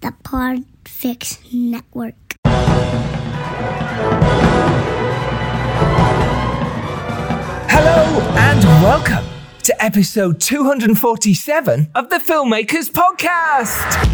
the Podfix Network. Hello and welcome to episode 247 of the Filmmakers Podcast.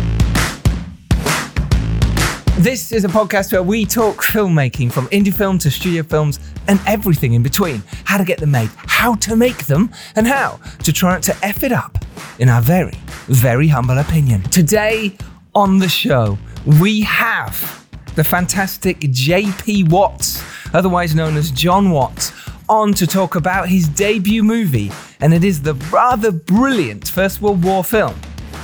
This is a podcast where we talk filmmaking from indie film to studio films and everything in between. How to get them made, how to make them, and how to try not to F it up, in our very, very humble opinion. Today on the show, we have the fantastic JP Watts, otherwise known as John Watts, on to talk about his debut movie, and it is the rather brilliant First World War film,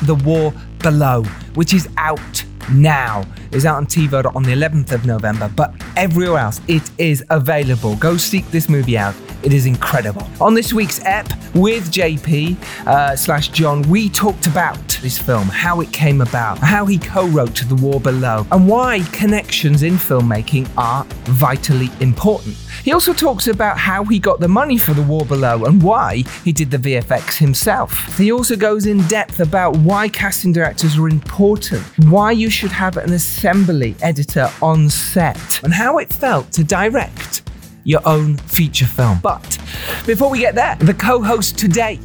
The War Below, which is out now. It's out on TiVo on the 11th of November, but everywhere else it is available. Go seek this movie out. It is incredible. On this week's ep with JP uh, slash John, we talked about this film, how it came about, how he co-wrote The War Below, and why connections in filmmaking are vitally important. He also talks about how he got the money for The War Below and why he did the VFX himself. He also goes in depth about why casting directors are important, why you should have an assembly editor on set, and how it felt to direct your own feature film. But before we get there, the co host today,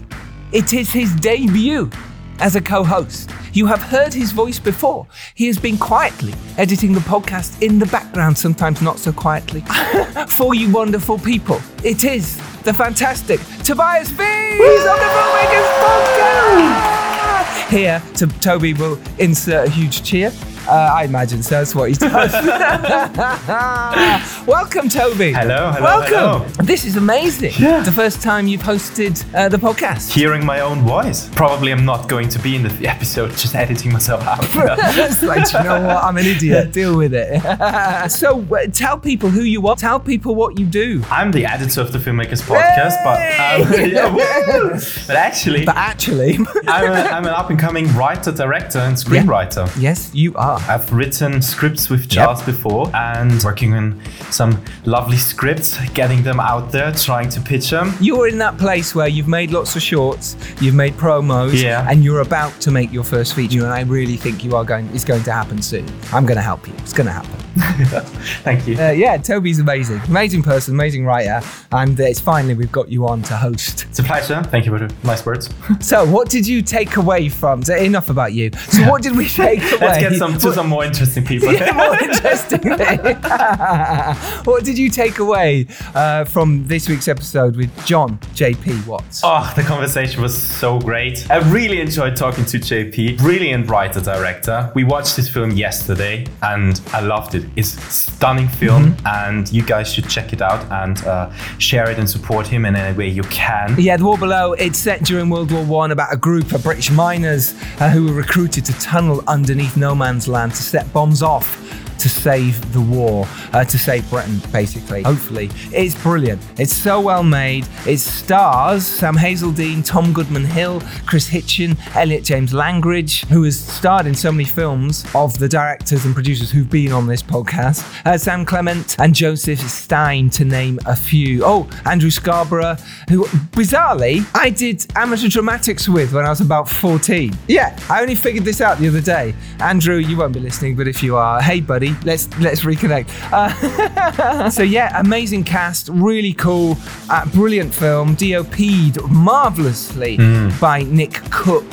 it is his debut as a co host. You have heard his voice before. He has been quietly editing the podcast in the background, sometimes not so quietly. For you wonderful people, it is the fantastic Tobias Vees on the Filmmakers Podcast. Here, to, Toby will insert a huge cheer. Uh, I imagine so. That's what he does. Welcome, Toby. Hello, hello, Welcome. hello. This is amazing. Yeah. The first time you've hosted uh, the podcast. Hearing my own voice. Probably I'm not going to be in the episode, just editing myself out. it's like, you know what? I'm an idiot. Deal with it. so, uh, tell people who you are. Tell people what you do. I'm the editor of the Filmmakers Podcast, but, um, yeah, but actually, But actually, I'm, a, I'm an up and coming writer, director, and screenwriter. yes, you are. I've written scripts with Giles before and working on some lovely scripts, getting them out there, trying to pitch them. You're in that place where you've made lots of shorts, you've made promos, Yeah. and you're about to make your first feature. And I really think you are going. It's going to happen soon. I'm going to help you. It's going to happen. Thank you. Uh, yeah, Toby's amazing, amazing person, amazing writer, and uh, it's finally we've got you on to host. It's a pleasure. Thank you for the nice words. So, what did you take away from? So enough about you. So, what did we take away? Let's get some to some more interesting people. yeah, more interesting what did you take away uh, from this week's episode with John JP Watts? Oh, the conversation was so great. I really enjoyed talking to JP, brilliant writer director. We watched this film yesterday and I loved it. It's a stunning film and you guys should check it out and uh, share it and support him in any way you can. Yeah, The War Below, it's set during World War One about a group of British miners uh, who were recruited to tunnel underneath no man's land to set bombs off to save the war, uh, to save Britain, basically. Hopefully. It's brilliant. It's so well made. It stars Sam Hazeldine, Tom Goodman Hill, Kris Hitchen, Elliot James Langridge, who has starred in so many films of the directors and producers who've been on this podcast, uh, Sam Clement and Joseph Stein, to name a few. Oh, Andrew Scarborough, who bizarrely I did amateur dramatics with when I was about 14. Yeah, I only figured this out the other day. Andrew, you won't be listening, but if you are, hey buddy, let's let's reconnect. Uh, so yeah, amazing cast, really cool, uh, brilliant film, DOP'd marvelously by Nick Cook,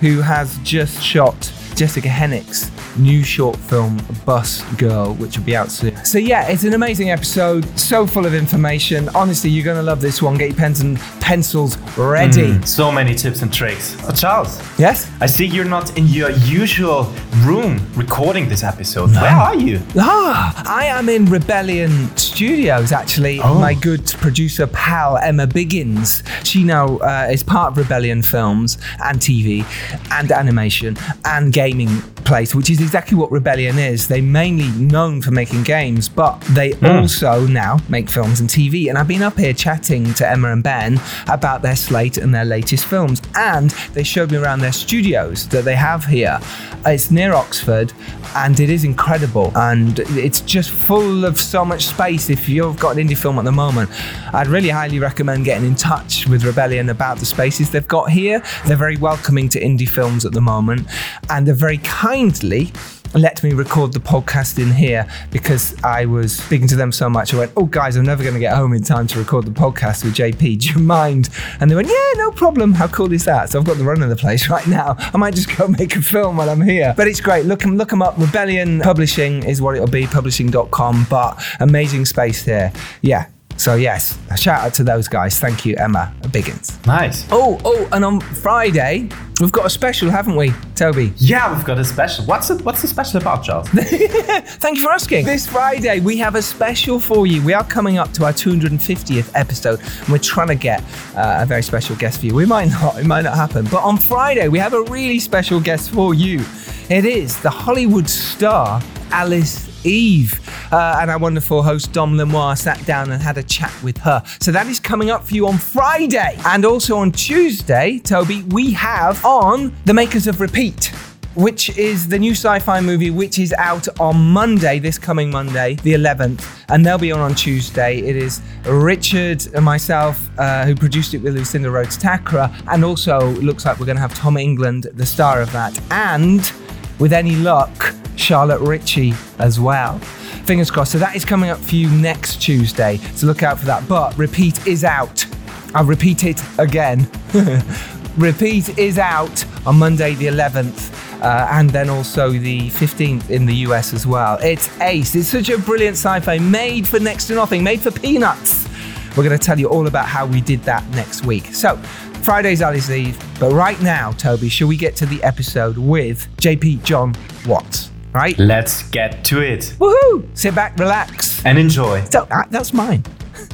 who has just shot Jessica Henwick's new short film Bus Girl, which will be out soon. So yeah, it's an amazing episode, so full of information. Honestly, you're gonna love this one. Get your pens and pencils ready. So many tips and tricks. Oh, Giles, Yes? I see you're not in your usual room recording this episode. Where are you? Ah, I am in Rebellion Studios, actually. Oh. My good producer pal, Emma Biggins. She now uh, is part of Rebellion Films and TV and animation and gaming place, which is exactly what Rebellion is. They're mainly known for making games, but they hmm. also now make films and TV. And I've been up here chatting to Emma and Ben about their slate and their latest films. And they showed me around their studios that they have here. It's near Oxford and it is incredible. And it's just full of so much space. If you've got an indie film at the moment, I'd really highly recommend getting in touch with Rebellion about the spaces they've got here. They're very welcoming to indie films at the moment and they're very kindly let me record the podcast in here because I was speaking to them so much. I went, Oh, guys, I'm never going to get home in time to record the podcast with JP. Do you mind? And they went, Yeah, no problem. How cool is that? So I've got the run of the place right now. I might just go make a film while I'm here. But it's great. Look them, look them up. Rebellion Publishing is what it'll be, publishing.com. But amazing space here. Yeah, so yes, a shout out to those guys. Thank you, Emma Biggins. Nice. Oh, oh, and on Friday we've got a special, haven't we, Toby? Yeah, we've got a special. What's it? What's the special about, Giles? Thank you for asking. This Friday we have a special for you. We are coming up to our 250th episode, and we're trying to get uh, a very special guest for you. We might not, it might not happen, but on Friday we have a really special guest for you. It is the Hollywood star Alice Eve. Uh, and our wonderful host Dom Lenoir sat down and had a chat with her. So that is coming up for you on Friday. And also on Tuesday, Toby, we have on the makers of Repeat which is the new sci-fi movie which is out on Monday, this coming Monday, the 11th, and they'll be on on Tuesday. It is Richard and myself uh, who produced it with Lucinda Rhodes Thakrar, and also looks like we're going to have Tom England, the star of that, and with any luck, Charlotte Ritchie as well. Fingers crossed. So that is coming up for you next Tuesday. So look out for that. But Repeat is out. I'll repeat it again. Repeat is out on Monday the 11th. Uh, and then also the 15th in the US as well. It's Ace. It's such a brilliant sci fi made for next to nothing, made for peanuts. We're going to tell you all about how we did that next week. So, Friday's Alice Eve. But right now, Toby, shall we get to the episode with JP John Watts? Right? Let's get to it. Woohoo! Sit back, relax, and enjoy. So, uh, that's mine.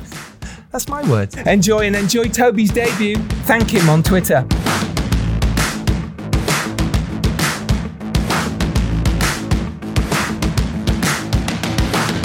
that's my words. Enjoy and enjoy Toby's debut. Thank him on Twitter.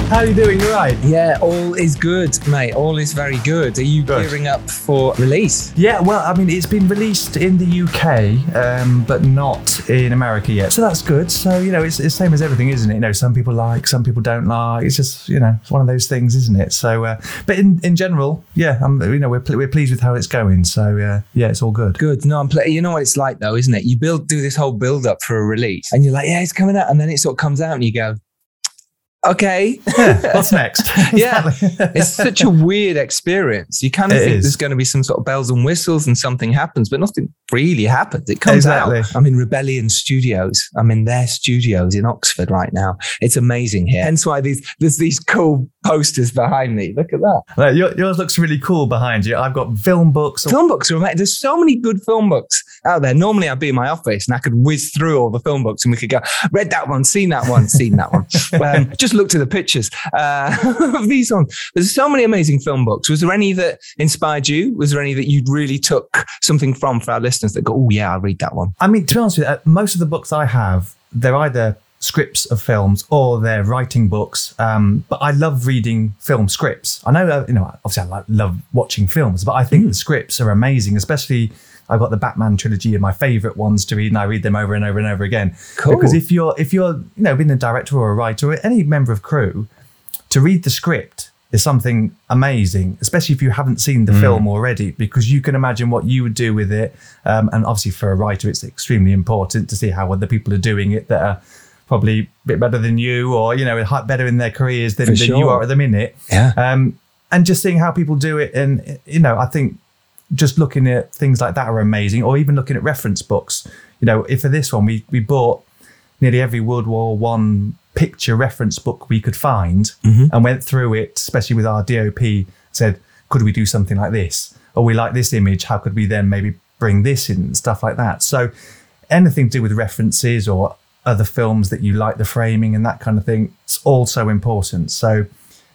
How are you doing? You right? Yeah, all is good, mate. All is very good. Are you good. gearing up for release? Yeah, well, I mean, it's been released in the UK, um, but not in America yet. So that's good. So, you know, it's the same as everything, isn't it? You know, some people like, some people don't like. It's just, you know, it's one of those things, isn't it? So, uh, but in, in general, yeah, I'm, you know, we're, we're pleased with how it's going. So, uh, yeah, it's all good. Good. No, I'm pl- you know what it's like though, isn't it? You build, do this whole build up for a release and you're like, yeah, it's coming out. And then it sort of comes out and you go, okay. yeah, what's next? yeah. it's such a weird experience. You kind of it think is. there's going to be some sort of bells and whistles and something happens, but nothing really happens. It comes exactly. out. I'm in Rebellion Studios. I'm in their studios in Oxford right now. It's amazing here. Hence why these there's these cool posters behind me. Look at that. yours looks really cool behind you. I've got film books. Film books are amazing. There's so many good film books out there. Normally I'd be in my office and I could whiz through all the film books and we could go, read that one, seen that one, seen that one. Um, just looked at the pictures uh, of these on. There's so many amazing film books. Was there any that inspired you? Was there any that you really took something from for our listeners that go, oh yeah, I'll read that one? I mean, to be honest with you, uh, most of the books I have, they're either scripts of films or they're writing books. Um, but I love reading film scripts. I know, uh, you know, obviously I like, love watching films, but I think mm. the scripts are amazing, especially I've got the Batman trilogy and my favorite ones to read, and I read them over and over and over again. Cool. Because if you're if you're you know being a director or a writer or any member of crew, to read the script is something amazing, especially if you haven't seen the mm. film already, because you can imagine what you would do with it. Um, and obviously, for a writer, it's extremely important to see how other people are doing it that are probably a bit better than you, or you know, better in their careers than, than sure. you are at the minute. Yeah. Um, and just seeing how people do it, and you know, I think just looking at things like that are amazing, or even looking at reference books. You know, if for this one we we bought nearly every World War One picture reference book we could find mm-hmm. and went through it, especially with our DOP, said, could we do something like this? Or we like this image, how could we then maybe bring this in and stuff like that? So anything to do with references or other films that you like the framing and that kind of thing, it's also important. So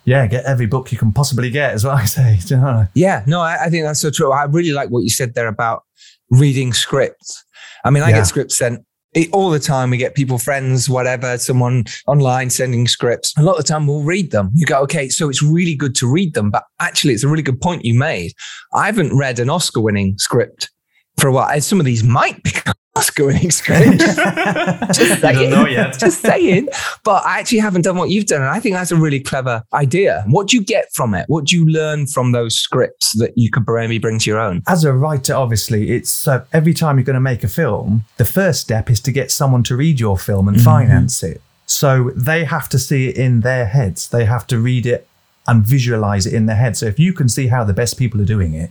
yeah, get every book you can possibly get, is what I say. You know? Yeah, no, I, I, think that's so true. I really like what you said there about reading scripts. I mean, I yeah. get scripts sent all the time. We get people, friends, whatever, someone online sending scripts. A lot of the time we'll read them. You go, okay, so it's really good to read them. But actually, it's a really good point you made. I haven't read an Oscar winning script for a while. And some of these might become Oscar-winning script. just saying. don't know yet. Just saying. But I actually haven't done what you've done, and I think that's a really clever idea. What do you get from it? What do you learn from those scripts that you could maybe bring to your own? As a writer, obviously, it's uh, every time you're going to make a film, the first step is to get someone to read your film and finance it. So they have to see it in their heads. They have to read it and visualize it in their head. So if you can see how the best people are doing it,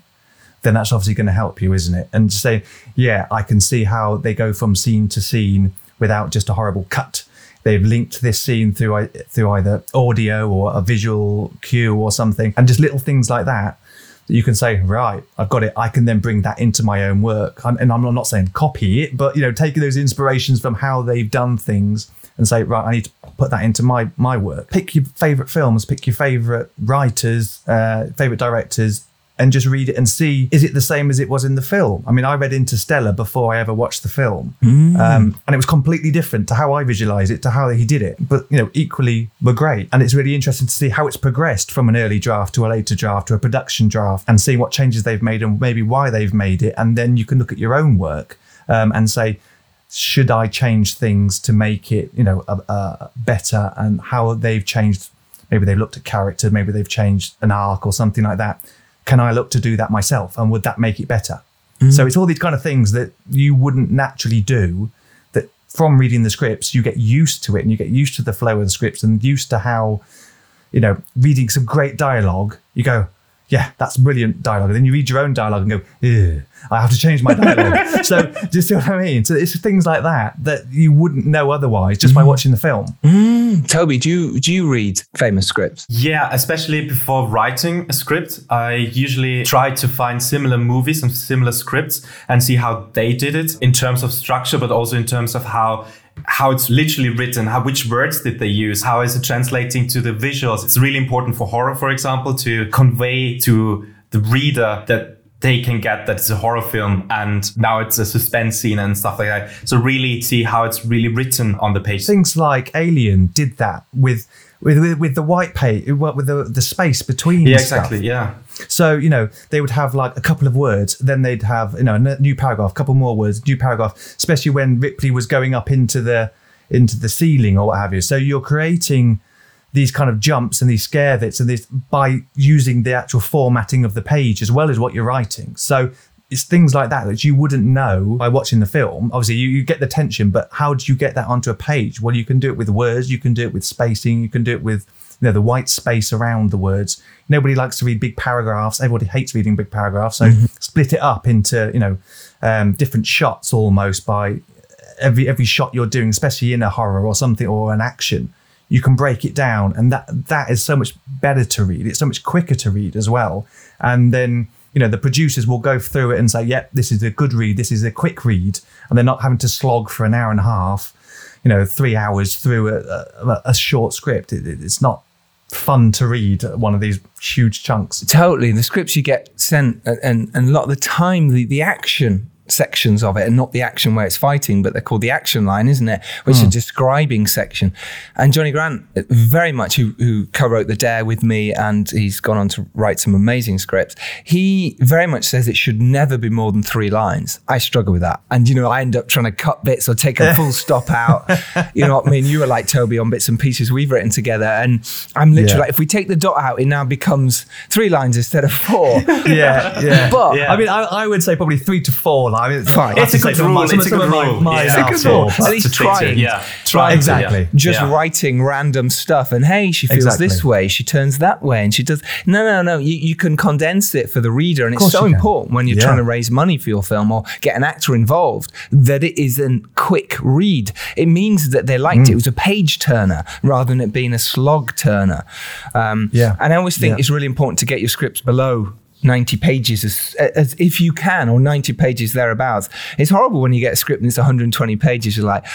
then that's obviously going to help you, isn't it? And say, yeah, I can see how they go from scene to scene without just a horrible cut. They've linked this scene through through either audio or a visual cue or something, and just little things like that that you can say, right, I've got it. I can then bring that into my own work, I'm, and I'm not saying copy it, but you know, taking those inspirations from how they've done things and say, right, I need to put that into my my work. Pick your favorite films, pick your favorite writers, uh, favorite directors, and just read it and see is it the same as it was in the film. I mean, I read Interstellar before I ever watched the film, um, and it was completely different to how I visualize it to how he did it. But you know, equally were great, and it's really interesting to see how it's progressed from an early draft to a later draft to a production draft, and see what changes they've made and maybe why they've made it, and then you can look at your own work um, and say should I change things to make it, you know, uh, uh, better and how they've changed? Maybe they've looked at character, maybe they've changed an arc or something like that. Can I look to do that myself? And would that make it better? Mm. So it's all these kind of things that you wouldn't naturally do that from reading the scripts, you get used to it and you get used to the flow of the scripts and used to how, you know, reading some great dialogue, you go, yeah, that's brilliant dialogue. And then you read your own dialogue and go, Ugh, I have to change my dialogue. so do you see what I mean? So it's things like that that you wouldn't know otherwise just by mm. watching the film. Mm. Toby, do you do you read famous scripts? Yeah, especially before writing a script, I usually try to find similar movies and similar scripts and see how they did it in terms of structure, but also in terms of how how it's literally written, how which words did they use, how is it translating to the visuals. It's really important for horror, for example, to convey to the reader that they can get that it's a horror film and now it's a suspense scene and stuff like that. So really see how it's really written on the page. Things like Alien did that with with with, the white page, with the the space between. yeah, stuff. exactly. Yeah. So you know they would have like a couple of words, then they'd have you know a new paragraph, a couple more words, new paragraph. Especially when Ripley was going up into the into the ceiling or what have you. So you're creating these kind of jumps and these scare bits and this by using the actual formatting of the page as well as what you're writing. So it's things like that that you wouldn't know by watching the film. Obviously, you, you get the tension, but how do you get that onto a page? Well, you can do it with words, you can do it with spacing, you can do it with you know the white space around the words. Nobody likes to read big paragraphs. Everybody hates reading big paragraphs. So split it up into you know um, different shots almost by every every shot you're doing, especially in a horror or something or an action. You can break it down, and that that is so much better to read. It's so much quicker to read as well. And then you know the producers will go through it and say, "Yep, this is a good read. This is a quick read," and they're not having to slog for an hour and a half, you know, three hours through a, a, a short script. It, it- it's not fun to read one of these huge chunks. Totally. The scripts you get sent, and, and, and a lot of the time, the, the action sections of it, and not the action where it's fighting, but they're called the action line, isn't it? Which is a hmm. describing section. And Johnny Grant, very much who, who co-wrote The Dare with me, and he's gone on to write some amazing scripts. He very much says it should never be more than three lines. I struggle with that, and you know, I end up trying to cut bits or take a full stop out. You know what I mean? You were like Toby on bits and pieces we've written together, and I'm literally Yeah. like, if we take the dot out, it now becomes three lines instead of four. Yeah, yeah. But Yeah. I mean, I, I would say probably three to four. Like, I mean, Fine. I It's a good rule. my- It's a good rule. my Yeah. It's a good rule. At least to it. trying. Yeah, trying. Exactly. Yeah. just Yeah. writing random stuff and hey she feels Exactly. this way she turns that way and she does no no no you, you can condense it for the reader and it's so important when you're Yeah. trying to raise money for your film or get an actor involved that it is a quick read it means that they liked Mm. it it was a page turner rather than it being a slog turner um, Yeah. and I always think Yeah. it's really important to get your scripts below 90 pages as, as if you can or 90 pages thereabouts it's horrible when you get a script and it's 120 pages you're like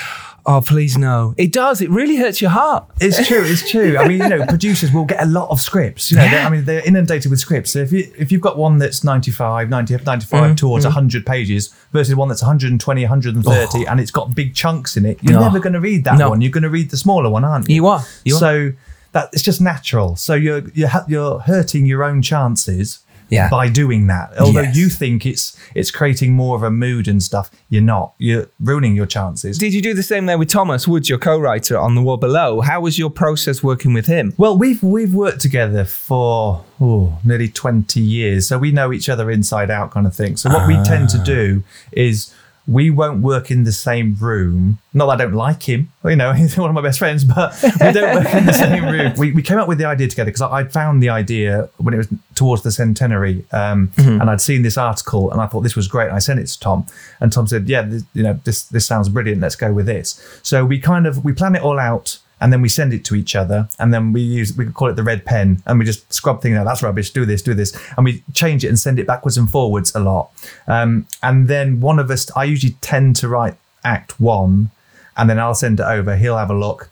oh please no it does it really hurts your heart It's true. It's true. I mean, you know, producers will get a lot of scripts. You know, I mean, they're inundated with scripts. So if you if you've got one that's 95, 90, 95 mm-hmm. towards mm-hmm. 100 pages versus one that's 120, 130, and it's got big chunks in it, you're never going to read that No. one. You're going to read the smaller one, aren't you? You are. You are. so that it's just natural. So you're you're you're hurting your own chances Yeah. by doing that. Although Yes. you think it's it's creating more of a mood and stuff, you're not. You're ruining your chances. Did you do the same there with Thomas Woods, your co-writer on The War Below? How was your process working with him? Well, we've we've worked together for oh, nearly twenty years, so we know each other inside out, kind of thing. So what we tend to ah. do is we won't work in the same room. Not that I don't like him, you know, he's one of my best friends, but we don't work in the same room. We, we came up with the idea together because I, I found the idea when it was towards the centenary, um, and I'd seen this article, and I thought this was great. I sent it to Tom, and Tom said, "Yeah, this, you know, this this sounds brilliant. Let's go with this." So we kind of we plan it all out and then we send it to each other and then we use we could call it the red pen and we just scrub things out. That's rubbish. Do this do this. And we change it and send it backwards and forwards a lot. Um, and then one of us i usually tend to write act one and then i'll send it over. He'll have a look.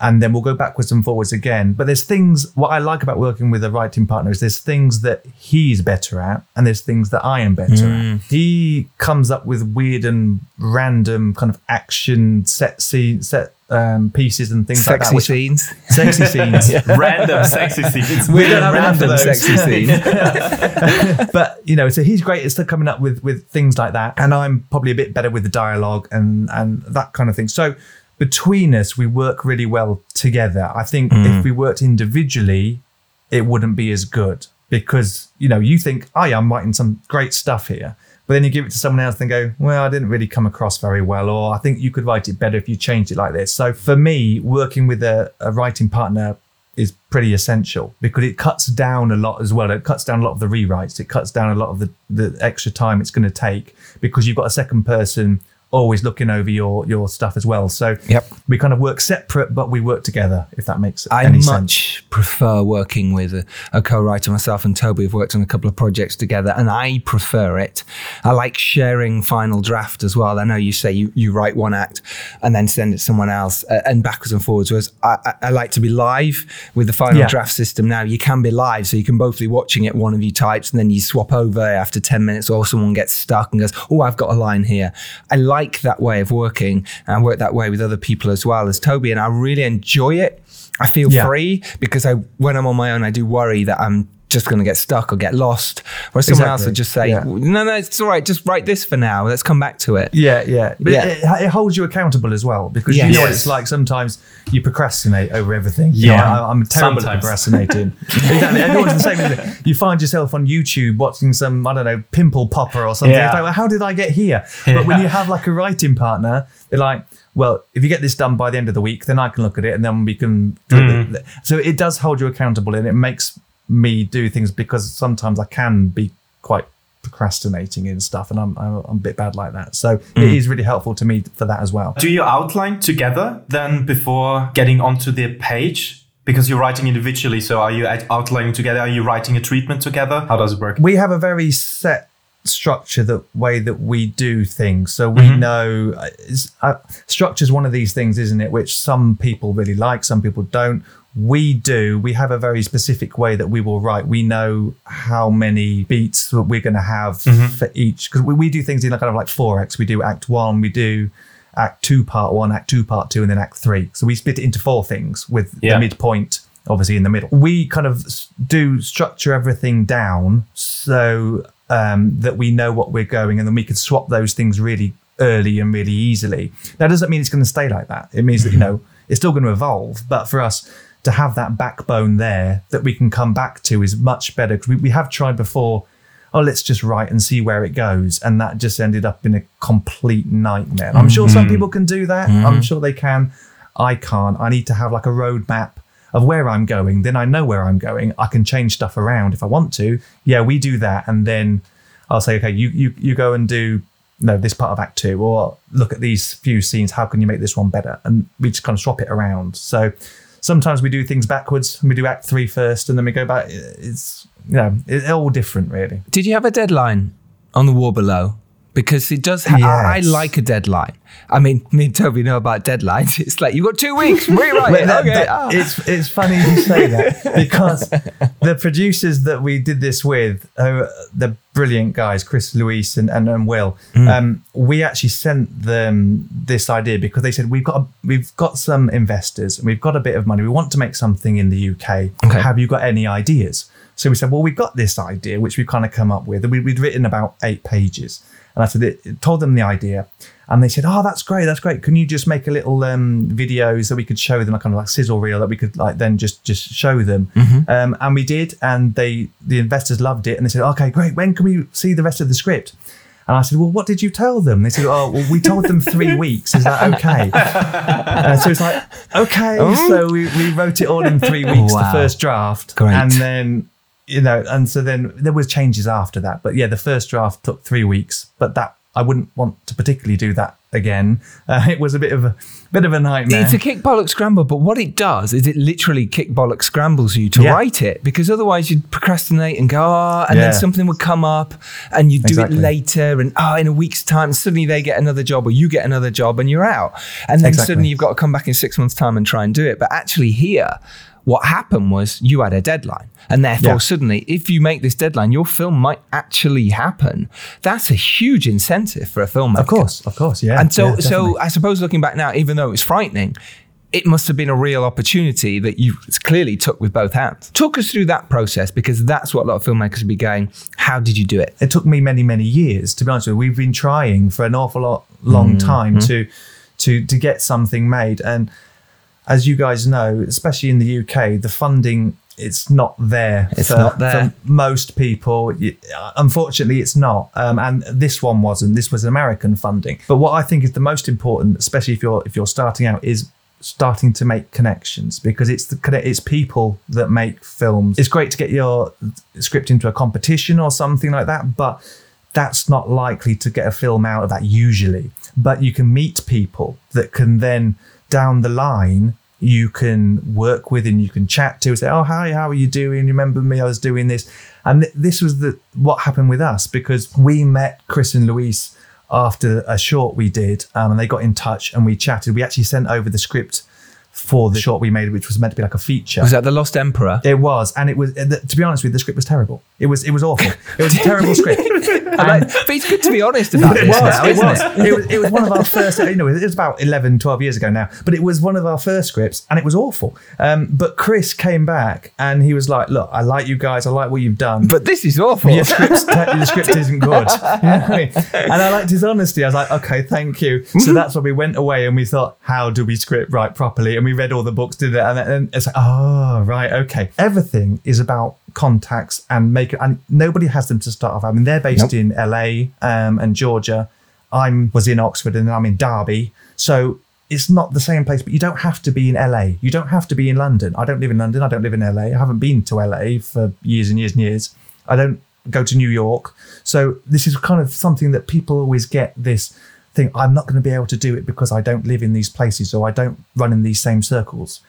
And then we'll go backwards and forwards again. But there's things what i like about working with a writing partner is there's things that he's better at and there's things that i am better at. He comes up with weird and random kind of action set scene set um, pieces and things like that Sexy which- scenes. sexy scenes Random sexy scenes. We don't don't have have random sexy scenes. but you know, so he's great at still coming up with with things like that, and I'm probably a bit better with the dialogue and and that kind of thing. So between us, we work really well together. I think if we worked individually, it wouldn't be as good because you know you think, oh yeah, I'm writing some great stuff here. But then you give it to someone else and go, well, I didn't really come across very well, or I think you could write it better if you changed it like this. So for me, working with a, a writing partner is pretty essential because it cuts down a lot as well. It cuts down a lot of the rewrites. It cuts down a lot of the, the extra time it's going to take because you've got a second person always looking over your your stuff as well. So Yep. we kind of work separate, but we work together. If that makes I any sense. I much prefer working with a, a co-writer. Myself and Toby have worked on a couple of projects together, and I prefer it. I like sharing final draft as well. I know you say you, you write one act and then send it to someone else, uh, and backwards and forwards. Whereas I, I, I like to be live with the final Yeah. draft system. Now you can be live, so you can both be watching it. One of you types, and then you swap over after ten minutes, or someone gets stuck and goes, "Oh, I've got a line here." I like that way of working, and work that way with other people as well as Toby, and I really enjoy it. I feel Yeah. free because I, when I'm on my own, I do worry that I'm just going to get stuck or get lost. Whereas someone else Exactly. would just say, Yeah. "No, no, it's all right. Just write this for now. Let's come back to it." Yeah, yeah. But Yeah. It, it holds you accountable as well because Yes. you know what it's like. Sometimes you procrastinate over everything. You Yeah. know, I, I'm terrible at procrastinating. exactly. Everyone's the same. You find yourself on YouTube watching some, I don't know, pimple popper or something. Yeah. It's like, well, how did I get here? But when you have like a writing partner, they're like, well, if you get this done by the end of the week, then I can look at it and then we can. Mm. So it does hold you accountable and it makes me do things because sometimes I can be quite procrastinating and stuff, and I'm, I'm, a bit bad like that. So Mm. it is really helpful to me for that as well. Do you outline together then before getting onto the page? Because you're writing individually, so are you outlining together? Are you writing a treatment together? How does it work? We have a very set structure the way that we do things so we know uh, uh, structure is one of these things isn't it which some people really like some people don't we do we have a very specific way that we will write. We know how many beats that we're going to have for each because we, we do things in like kind of like four acts. We do act one we do act two part one act two part two and then act three. So we split it into four things with Yeah. the midpoint obviously in the middle. We kind of do structure everything down so um, that we know what we're going and then we can swap those things really early and really easily. That doesn't mean it's going to stay like that. It means that you know it's still going to evolve but for us to have that backbone there that we can come back to is much better because we, we have tried before oh let's just write and see where it goes and that just ended up in a complete nightmare. I'm sure some mm-hmm. people can do that. I'm mm-hmm. sure they can. I can't. I need to have like a roadmap of where i'm going. Then i know where i'm going. I can change stuff around if i want to. Yeah we do that and then i'll say okay you you, you go and do no this part of act two or look at these few scenes. How can you make this one better? And we just kind of swap it around. So sometimes we do things backwards and we do act three first and then we go back it's you know it's all different really Did you have a deadline on the war below? Because it does. Ha- I, I like a deadline. I mean, me and Toby know about deadlines. It's like you've got two weeks. Rewrite it. that- Okay. that- ah. it's it's funny you say that because the producers that we did this with, uh, they're brilliant guys, Chris, Luis, and and, and Will. Mm. Um, we actually sent them this idea because they said we've got a, we've got some investors and we've got a bit of money. We want to make something in the UK. Okay. Have you got any ideas? So we said, well, we've got this idea which we've kind of come up with. We, we'd written about eight pages, and I said, it, told them the idea, and they said, oh, that's great, that's great. Can you just make a little um, videos that we could show them, like kind of like sizzle reel that we could like then just just show them, um, and we did, and they the investors loved it, and they said, okay, great. When can we see the rest of the script? And I said, well, what did you tell them? They said, oh, well, we told them three weeks. Is that okay? Uh, so it's like, okay. So we, we wrote it all in three weeks, Wow. the first draft. Great. And then, you know, and so then there was changes after that. But yeah, the first draft took three weeks. But that, I wouldn't want to particularly do that again. Uh, it was a bit of a bit of a nightmare. It's a kick bollock scramble, but what it does is it literally kick bollock scrambles you to Yeah. write it because otherwise you'd procrastinate and go, oh, and then something would come up and you do Exactly. it later and oh, in a week's time, suddenly they get another job or you get another job and you're out. And then Exactly. suddenly you've got to come back in six months' time and try and do it. But actually, here, what happened was you had a deadline. And therefore, Yeah. suddenly, if you make this deadline, your film might actually happen. That's a huge incentive for a filmmaker. of course, of course, yeah. And so, yeah, so. I suppose looking back now, even though it's frightening, it must have been a real opportunity that you clearly took with both hands. Talk us through that process because that's what a lot of filmmakers would be going. How did you do it? it took me many many years to be honest with you we've been trying for an awful lot long Mm-hmm. time to to to get something made and as you guys know especially in the uk the funding it's not there It's for, not there. for most people unfortunately it's not um, and this one wasn't this was american funding but what i think is the most important especially if you're if you're starting out is starting to make connections because it's the it's people that make films. It's great to get your script into a competition or something like that, but that's not likely to get a film out of that usually. But you can meet people that can then down the line you can work with and you can chat to and say, "Oh, hi, how are you doing? Remember me? I was doing this." And th- this was the what happened with us because we met Chris and Luis after a short we did, um, and they got in touch and we chatted. We actually sent over the script for the short we made, which was meant to be like a feature. Was that The Lost Emperor? It was, and it was. To be honest with you, the script was terrible. It was. It was awful. It was a terrible script. Like- but it's good to be honest about It was, now, it was. it? It was. It was one of our first. You know, it was about 11, 12 years ago now. But it was one of our first scripts, and it was awful. Um, but Chris came back, and he was like, "Look, I like you guys. I like what you've done, But this is awful. your script, your script isn't good. You know I mean? And I liked his honesty. I was like, okay, thank you. So that's when we went away and we thought, how do we script write properly? And we read all the books, did it, and then it's like, oh, right, okay. Everything is about contacts and make and nobody has them to start off. I mean, they're based Nope. in LA um, and Georgia. I'm was in Oxford and I'm in Derby. So it's not the same place, but you don't have to be in LA. You don't have to be in London. I don't live in London. I don't live in LA. I haven't been to LA for years and years and years. I don't go to New York. So this is kind of something that people always get this thing. I'm not going to be able to do it because I don't live in these places or I don't run in these same circles.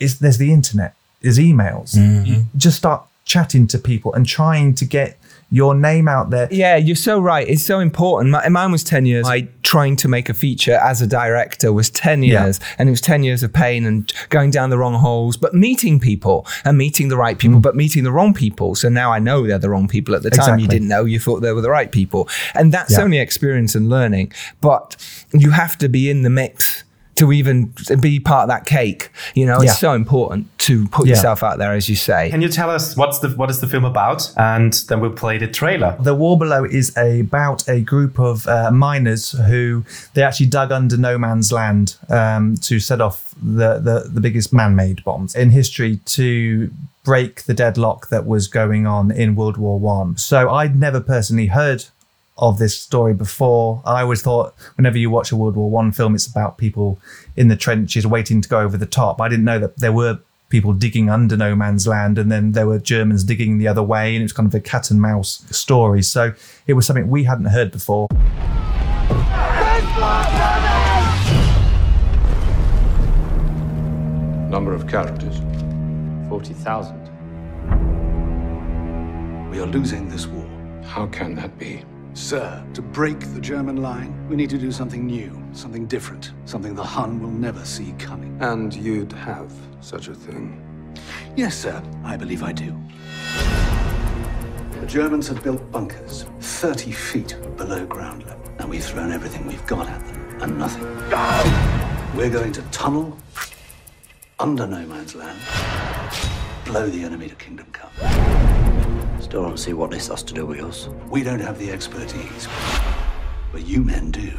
Is there's the internet, there's emails. You just start chatting to people and trying to get your name out there. Yeah, you're so right. It's so important. My, mine was 10 years. I trying to make a feature as a director was 10 Yeah. years. And it was 10 years of pain and going down the wrong holes, but meeting people and meeting the right people, mm. but meeting the wrong people. So now I know they're the wrong people. At the time, you didn't know. You thought they were the right people. And that's Yeah. only experience and learning. But you have to be in the mix to even be part of that cake. You know, it's so important to put Yeah. yourself out there, as you say. Can you tell us what's the what is the film about? And then we'll play the trailer. The War Below is about a group of uh, miners who they actually dug under no man's land um, to set off the, the, the biggest man-made bombs in history to break the deadlock that was going on in World War One. So I'd never personally heard of this story before. I always thought whenever you watch a World War One film, it's about people in the trenches waiting to go over the top. I didn't know that there were people digging under no man's land and then there were Germans digging the other way and it was kind of a cat and mouse story. So it was something we hadn't heard before. Number of characters? 40,000. We are losing this war. How can that be? Sir, to break the German line, we need to do something new, something different, something the Hun will never see coming. And you'd have such a thing. Yes, sir, I believe I do. The Germans have built bunkers 30 feet below ground level, and we've thrown everything we've got at them, and nothing. We're going to tunnel under no man's land, blow the enemy to kingdom come. Still don't see what this has to do with us. We don't have the expertise, but you men do.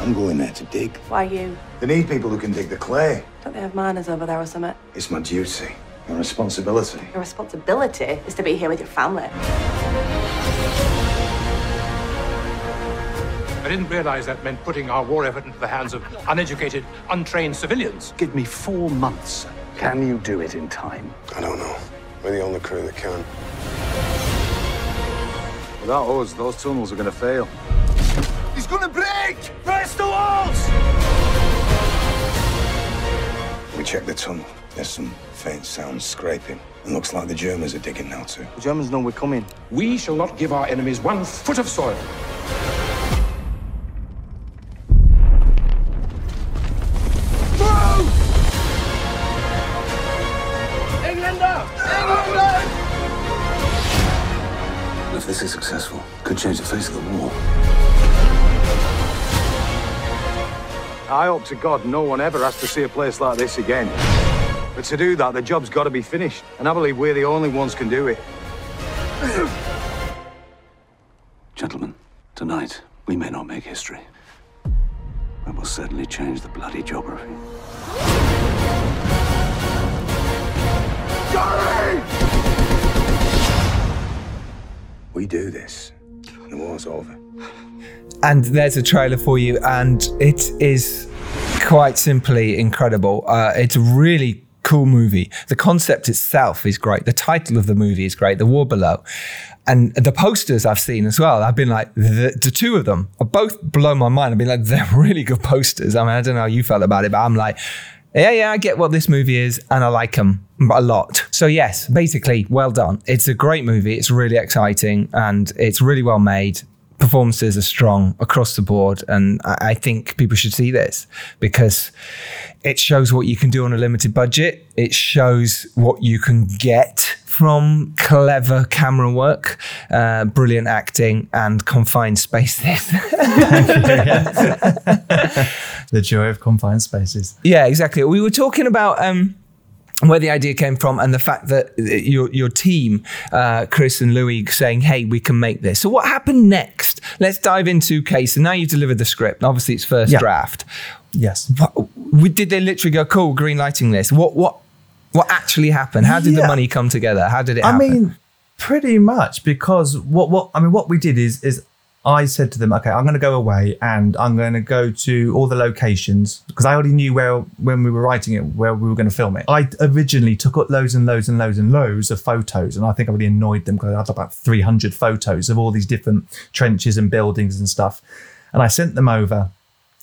I'm going there to dig. Why you? They need people who can dig the clay. Don't they have miners over there or something? It's my duty, my responsibility. Your responsibility is to be here with your family. I didn't realize that meant putting our war effort into the hands of uneducated, untrained civilians. Give me four months. Can you do it in time? I don't know. We're the only crew that can. Without us, those tunnels are going to fail. He's gonna break! Press the walls! We checked the tunnel. There's some faint sounds scraping. It looks like the Germans are digging now too. The Germans know we're coming. We shall not give our enemies one foot of soil. This is successful, could change the face of the war. I hope to God no one ever has to see a place like this again. But to do that, the job's got to be finished. And I believe we're the only ones can do it. Gentlemen, tonight, we may not make history, but we'll certainly change the bloody geography. We do this. The war's over. And there's a trailer for you, and it is quite simply incredible. Uh, it's a really cool movie. The concept itself is great. The title of the movie is great. The War Below. And the posters I've seen as well, I've been like, the, the two of them are both blow my mind. I've been like, they're really good posters. I mean, I don't know how you felt about it, but I'm like, yeah, yeah, I get what this movie is, and I like them a lot. So yes, basically, well done. It's a great movie. It's really exciting, and it's really well made. Performances are strong across the board, and I think people should see this because it shows what you can do on a limited budget. It shows what you can get from clever camera work, uh, brilliant acting, and confined spaces. The joy of confined spaces. Yeah, exactly. We were talking about um, where the idea came from and the fact that uh, your your team, uh, Chris and Louis, saying, "Hey, we can make this." So, what happened next? Let's dive into case. And now you've delivered the script. Obviously, it's first Yeah. draft. Yes. What, we- did they literally go, "Cool, green lighting this"? What what what actually happened? How did the money come together? How did it I happen? mean, pretty much because what what I mean, what we did is is I said to them, okay, I'm going to go away and I'm going to go to all the locations because I already knew where when we were writing it where we were going to film it. I originally took up loads and loads and loads and loads of photos, and I think I really annoyed them because I had about 300 photos of all these different trenches and buildings and stuff, and I sent them over.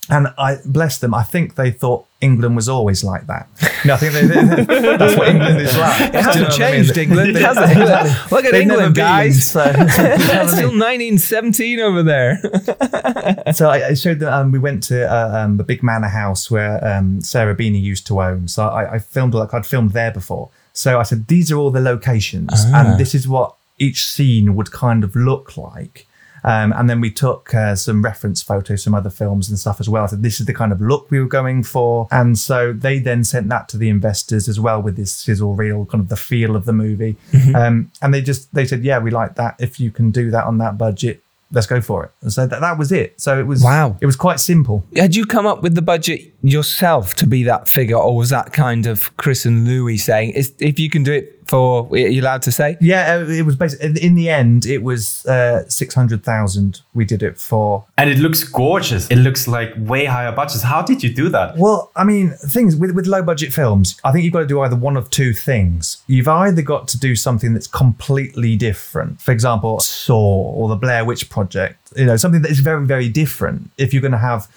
And I bless them. I think they thought England was always like that. No, I think they, they- that's what England is like. it hasn't you know what I mean? changed, England, it? Exactly. Look at They've England, guys. so- you know what I It's mean? still 1917 over there. so I, I showed them. Um, we went to uh, um, the big manor house where um, Sarah Beeny used to own. So I, I filmed like I'd filmed there before. So I said these are all the locations, and this is what each scene would kind of look like. Um, and then we took uh, some reference photos from other films and stuff as well. So this is the kind of look we were going for. And so they then sent that to the investors as well with this sizzle reel, kind of the feel of the movie. Um, and they just they said, yeah, we like that. If you can do that on that budget, let's go for it. And so that, that was it. So it was Wow. It was quite simple. Had you come up with the budget yourself to be that figure, or was that kind of Chris and Louis saying, is, if you can do it for, are you allowed to say? Yeah, uh, it was basically in the end. It was uh, six hundred thousand. We did it for. And it looks gorgeous. It looks like way higher budgets. How did you do that? Well, I mean, things with with low budget films, I think you've got to do either one of two things. You've either got to do something that's completely different. For example, Saw or the Blair Witch Project. You know, something that is very very different. If you're going to have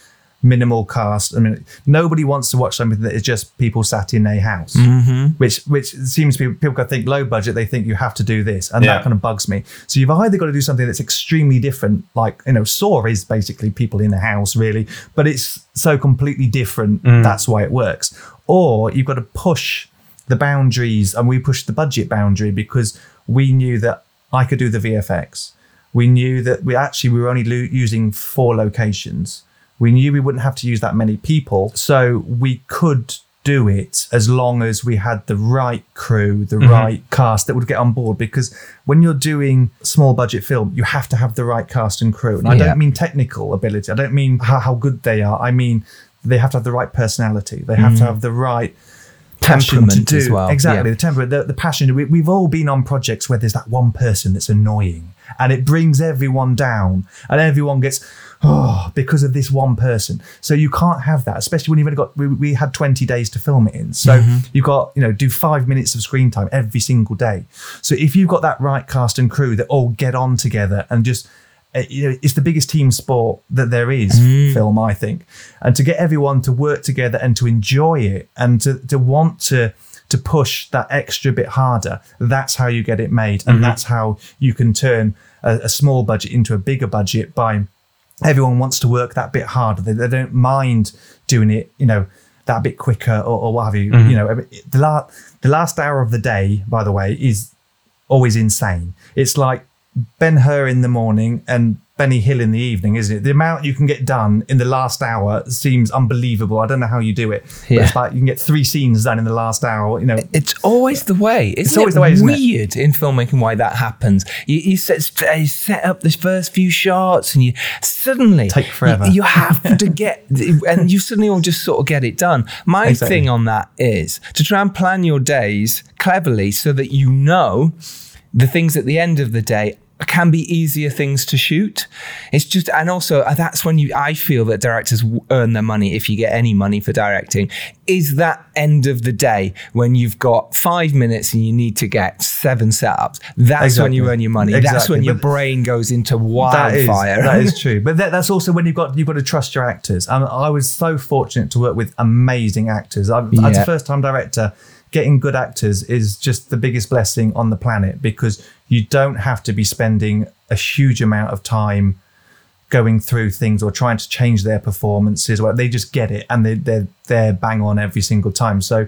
minimal cast, I mean, nobody wants to watch something that is just people sat in a house, mm-hmm. which which seems to be people go think low budget. They think you have to do this, and Yeah. that kind of bugs me. So you've either got to do something that's extremely different, like you know, Saw is basically people in a house, really, but it's so completely different. Mm. That's why it works. Or you've got to push the boundaries, and we pushed the budget boundary because we knew that I could do the VFX. We knew that we actually we were only lo- using four locations. We knew we wouldn't have to use that many people, so we could do it as long as we had the right crew, the Mhm. right cast that would get on board. Because when you're doing small budget film, you have to have the right cast and crew. And I Yeah. don't mean technical ability. I don't mean how, how good they are. I mean they have to have the right personality. They have to Mm. have the right passion to Temperament do as well, exactly yeah. the temperament, the, the passion. We, we've all been on projects where there's that one person that's annoying, and it brings everyone down, and everyone gets oh because of this one person. So you can't have that, especially when you've only got. We, we had 20 days to film it in, so Mhm. you've got you know do five minutes of screen time every single day. So if you've got that right cast and crew that all get on together and just you know, it's the biggest team sport that there is, Mm. film, I think. And to get everyone to work together and to enjoy it and to, to want to to push that extra bit harder, that's how you get it made. And Mhm. that's how you can turn a, a small budget into a bigger budget by everyone wants to work that bit harder. They, they don't mind doing it, you know, that bit quicker or, or what have you. Mhm. You know, the, la- the last hour of the day, by the way, is always insane. It's like Ben Hur in the morning and Benny Hill in the evening, isn't it? The amount you can get done in the last hour seems unbelievable. I don't know how you do it. But Yeah. it's like you can get three scenes done in the last hour. You know, It's always the way. Isn't It's always it the way, isn't it? weird in filmmaking why that happens? You, you, set, uh, you set up the first few shots and you suddenly Take forever. You, you have to get, and you suddenly all just sort of get it done. My Exactly. thing on that is to try and plan your days cleverly so that you know the things at the end of the day can be easier things to shoot. It's just, and also uh, that's when you, I feel that directors earn their money if you get any money for directing. Is that end of the day when you've got five minutes and you need to get seven setups? That's when you earn your money. That's Exactly. when your brain goes into That is, wildfire. that is true. But that, that's also when you've got you've got to trust your actors. And I was so fortunate to work with amazing actors. I, As Yeah. a first time director, getting good actors is just the biggest blessing on the planet because you don't have to be spending a huge amount of time going through things or trying to change their performances. Well, they just get it and they, they're they're bang on every single time. So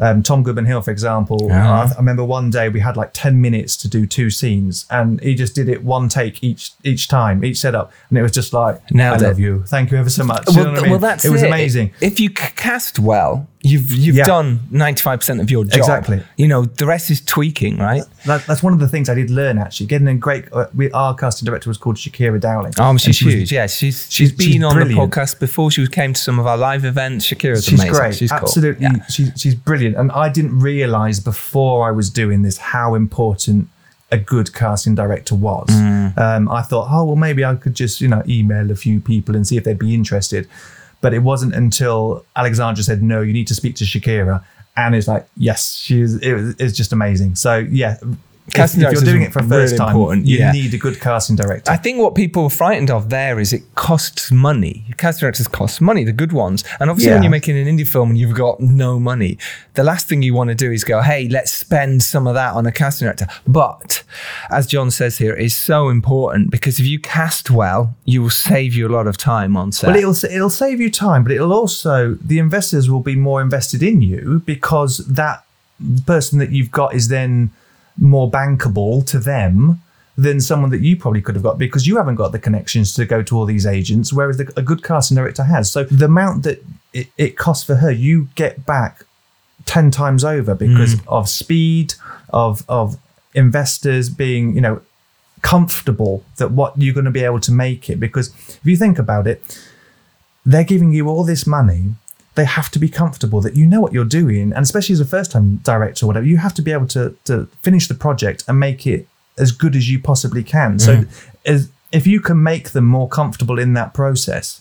um, Tom Goodman Hill, for example, Yeah. I, I remember one day we had like ten minutes to do two scenes, and he just did it one take each each time, each setup, and it was just like, now I love you, thank you ever so much. You know what I mean? well, that's it was it. amazing. If you cast well, you've you've Yeah. done ninety five percent of your job. Exactly. You know, the rest is tweaking, right? That, that's one of the things I did learn actually. Getting a great, uh, we, our casting director was called Shakira Dowling. Oh, she's she was- huge. Yeah, she's she's been she's on brilliant. the podcast before. She came to some of our live events. Shakira's she's amazing. great. She's cool. Absolutely, Yeah. she's she's brilliant. And I didn't realize before I was doing this how important a good casting director was. Mm. Um, I thought, oh well, maybe I could just you know email a few people and see if they'd be interested. But it wasn't until Alexandra said, no, you need to speak to Shakira. And it's like, yes, she's it was, it's just amazing. So yeah, Casting if you're doing it for a really first time, important, you yeah. need a good casting director. I think what people are frightened of there is it costs money. Casting directors cost money, the good ones. And obviously, when you're making an indie film and you've got no money, the last thing you want to do is go, hey, let's spend some of that on a casting director. But as John says here, it's so important because if you cast well, you will save you a lot of time on set. Well, it'll it'll save you time, but it'll also the investors will be more invested in you because that person that you've got is then more bankable to them than someone that you probably could have got because you haven't got the connections to go to all these agents, whereas the, a good casting director has. So the amount that it, it costs for her, you get back ten times over because mm. of speed, of of investors being, you know, comfortable that what you're going to be able to make it. Because if you think about it, they're giving you all this money. They have to be comfortable that you know what you're doing, and especially as a first-time director or whatever, you have to be able to to finish the project and make it as good as you possibly can. So, Mm. as, if you can make them more comfortable in that process,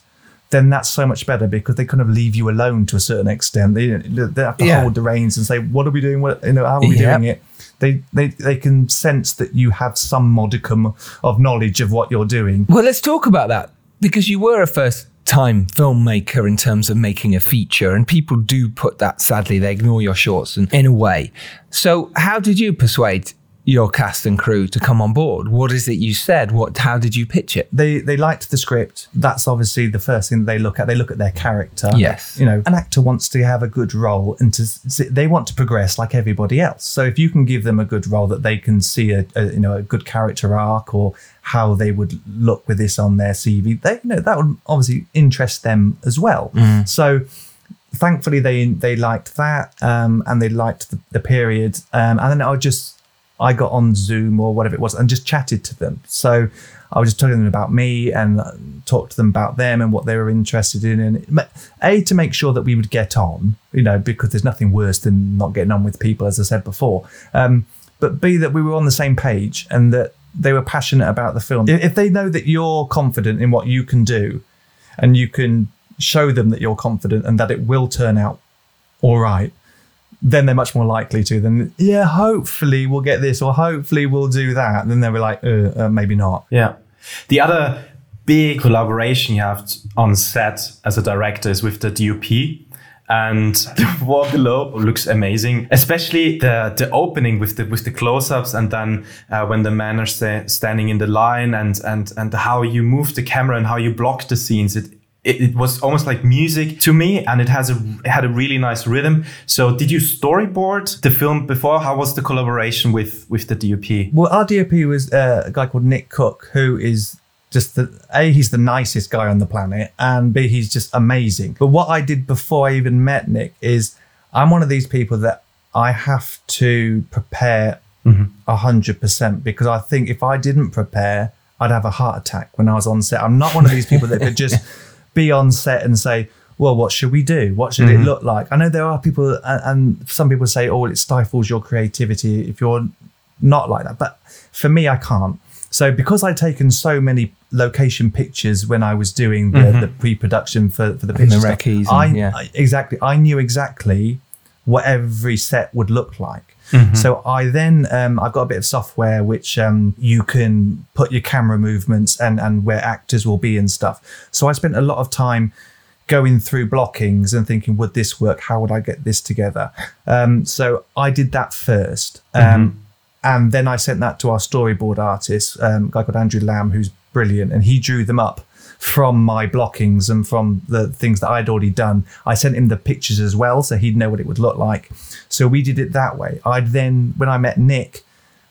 then that's so much better because they kind of leave you alone to a certain extent. They, they have to Yeah. hold the reins and say, "What are we doing? What you know? How are we Yeah. doing it?" They, they they can sense that you have some modicum of knowledge of what you're doing. Well, let's talk about that because you were a first time filmmaker in terms of making a feature, and people do put that sadly, they ignore your shorts and, in a way. So, how did you persuade your cast and crew to come on board? What is it you said? What? How did you pitch it? They they liked the script. That's obviously the first thing they look at. They look at their character. Yes. You know, an actor wants to have a good role and to they want to progress like everybody else. So if you can give them a good role that they can see a, a you know a good character arc or how they would look with this on their CV, they you know that would obviously interest them as well. So thankfully they they liked that um, and they liked the, the period um, and then I just I got on Zoom or whatever it was and just chatted to them. So I was just telling them about me and talked to them about them and what they were interested in and a to make sure that we would get on you know because there's nothing worse than not getting on with people as I said before. Um, but b that we were on the same page and that they were passionate about the film. If they know that you're confident in what you can do and you can show them that you're confident and that it will turn out all right, then they're much more likely to. Then yeah, hopefully we'll get this or hopefully we'll do that. And Then they'll be like, uh, uh, maybe not. Yeah. The other big collaboration you have on set as a director is with the DOP. And the War Below looks amazing, especially the the opening with the with the close-ups, and then uh, when the men are sta- standing in the line, and and and how you move the camera and how you block the scenes. It it, it was almost like music to me, and it has a it had a really nice rhythm. So, did you storyboard the film before? How was the collaboration with with the DOP? Well, our DOP was uh, a guy called Nick Cook, who is just the a he's the nicest guy on the planet, and b he's just amazing. But what I did before I even met Nick is I'm one of these people that I have to prepare a hundred percent because I think if I didn't prepare, I'd have a heart attack when I was on set. I'm not one of these people that could just be on set and say. Well, what should we do? What should it Mhm. look like? I know there are people, and, and some people say, "Oh, it stifles your creativity if you're not like that." But for me, I can't. So because I'd taken so many location pictures when I was doing the, Mhm. the pre-production for, for the And the stuff, I, and- yeah. I- exactly. I knew exactly what every set would look like. Mhm. So I then um, I've got a bit of software which um, you can put your camera movements and and where actors will be and stuff. So I spent a lot of time going through blockings and thinking, would this work? How would I get this together? Um, so I did that first. Um, And then I sent that to our storyboard artist, um, a guy called Andrew Lamb, who's brilliant, and he drew them up from my blockings and from the things that I'd already done. I sent him the pictures as well, so he'd know what it would look like. So we did it that way. I'd then, when I met Nick,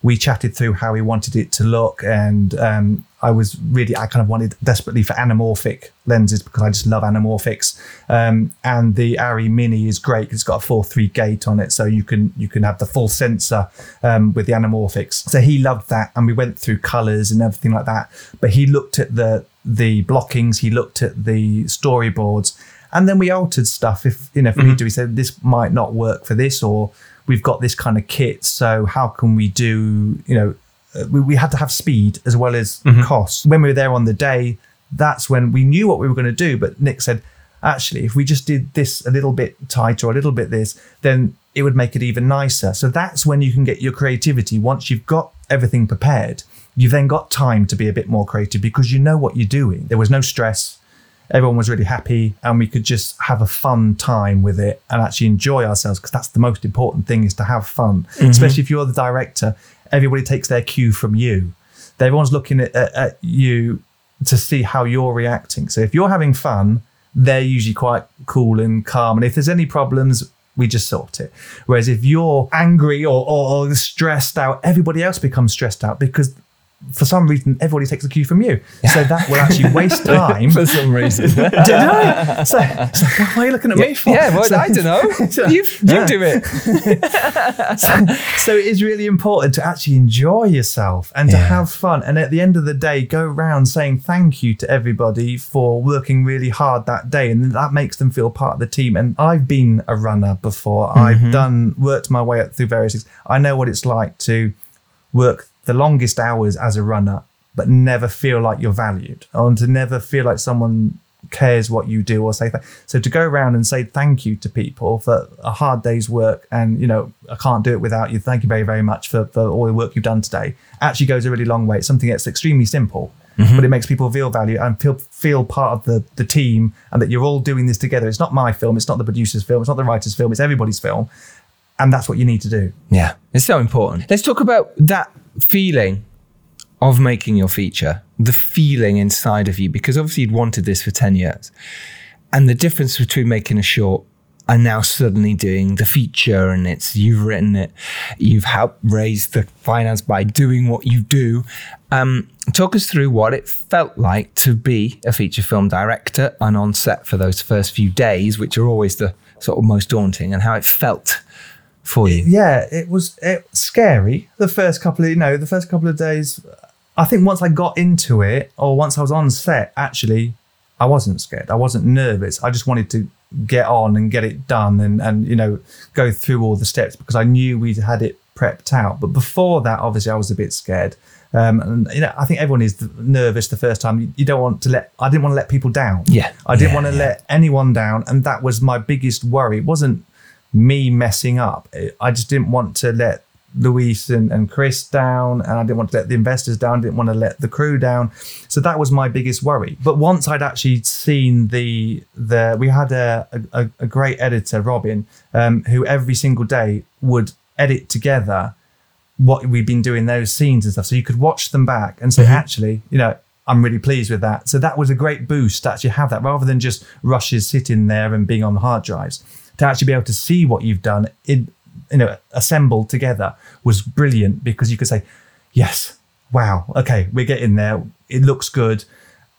we chatted through how he wanted it to look, and um, I was really, I kind of wanted desperately for anamorphic lenses because I just love anamorphics. Um, and the Arri Mini is great; it's got a four three gate on it, so you can you can have the full sensor um, with the anamorphics. So he loved that, and we went through colors and everything like that. But he looked at the the blockings, he looked at the storyboards, and then we altered stuff. If you know, if we do, he said this might not work for this, or we've got this kind of kit. So how can we do? You know, uh, we, we had to have speed as well as Mhm. cost. When we were there on the day, that's when we knew what we were going to do. But Nick said, actually, if we just did this a little bit tighter, a little bit this, then it would make it even nicer. So that's when you can get your creativity. Once you've got everything prepared, you've then got time to be a bit more creative because you know what you're doing. There was no stress. Everyone was really happy, and we could just have a fun time with it and actually enjoy ourselves because that's the most important thing is to have fun. Mhm. Especially if you're the director, everybody takes their cue from you. Everyone's looking at, at, at you to see how you're reacting. So if you're having fun, they're usually quite cool and calm. And if there's any problems, we just sort it. Whereas if you're angry or, or, or stressed out, everybody else becomes stressed out because for some reason everybody takes the cue from you. So that will actually waste time. For some reason. Don't know. So, so what are you looking at me for? Yeah, well, So- I don't know. so- you you Yeah. do it. so, so it is really important to actually enjoy yourself and to Yeah. have fun. And at the end of the day, go around saying thank you to everybody for working really hard that day. And that makes them feel part of the team. And I've been a runner before. Mhm. I've done, worked my way up through various things. I know what it's like to work the longest hours as a runner, but never feel like you're valued and to never feel like someone cares what you do or say th- so to go around and say thank you to people for a hard day's work and you know i can't do it without you thank you very very much for, for all the work you've done today actually goes a really long way it's something that's extremely simple mm-hmm. but it makes people feel valued and feel feel part of the the team and that you're all doing this together it's not my film it's not the producer's film it's not the writer's film it's everybody's film and that's what you need to do. Yeah, it's so important. Let's talk about that feeling of making your feature, the feeling inside of you, because obviously you'd wanted this for 10 years. And the difference between making a short and now suddenly doing the feature and it's you've written it, you've helped raise the finance by doing what you do. Um, talk us through what it felt like to be a feature film director and on set for those first few days, which are always the sort of most daunting, and how it felt for you. Yeah, it was it, scary the first couple of you know the first couple of days. I think once I got into it, or once I was on set, actually, I wasn't scared. I wasn't nervous. I just wanted to get on and get it done, and and you know go through all the steps because I knew we'd had it prepped out. But before that, obviously, I was a bit scared. Um, and you know, I think everyone is nervous the first time. You, you don't want to let. I didn't want to let people down. Yeah, I didn't yeah, want to yeah. let anyone down, and that was my biggest worry. It wasn't me messing up. I just didn't want to let Louise and, and Chris down, and I didn't want to let the investors down. didn't want to let the crew down. So that was my biggest worry. But once I'd actually seen the the, we had a a, a great editor, Robin, um, who every single day would edit together what we'd been doing those scenes and stuff. So you could watch them back and say, actually, you know, I'm really pleased with that. So that was a great boost to actually have that rather than just rushes sitting there and being on the hard drives. To actually be able to see what you've done, in, you know, assembled together was brilliant because you could say, yes, wow, okay, we're getting there. It looks good.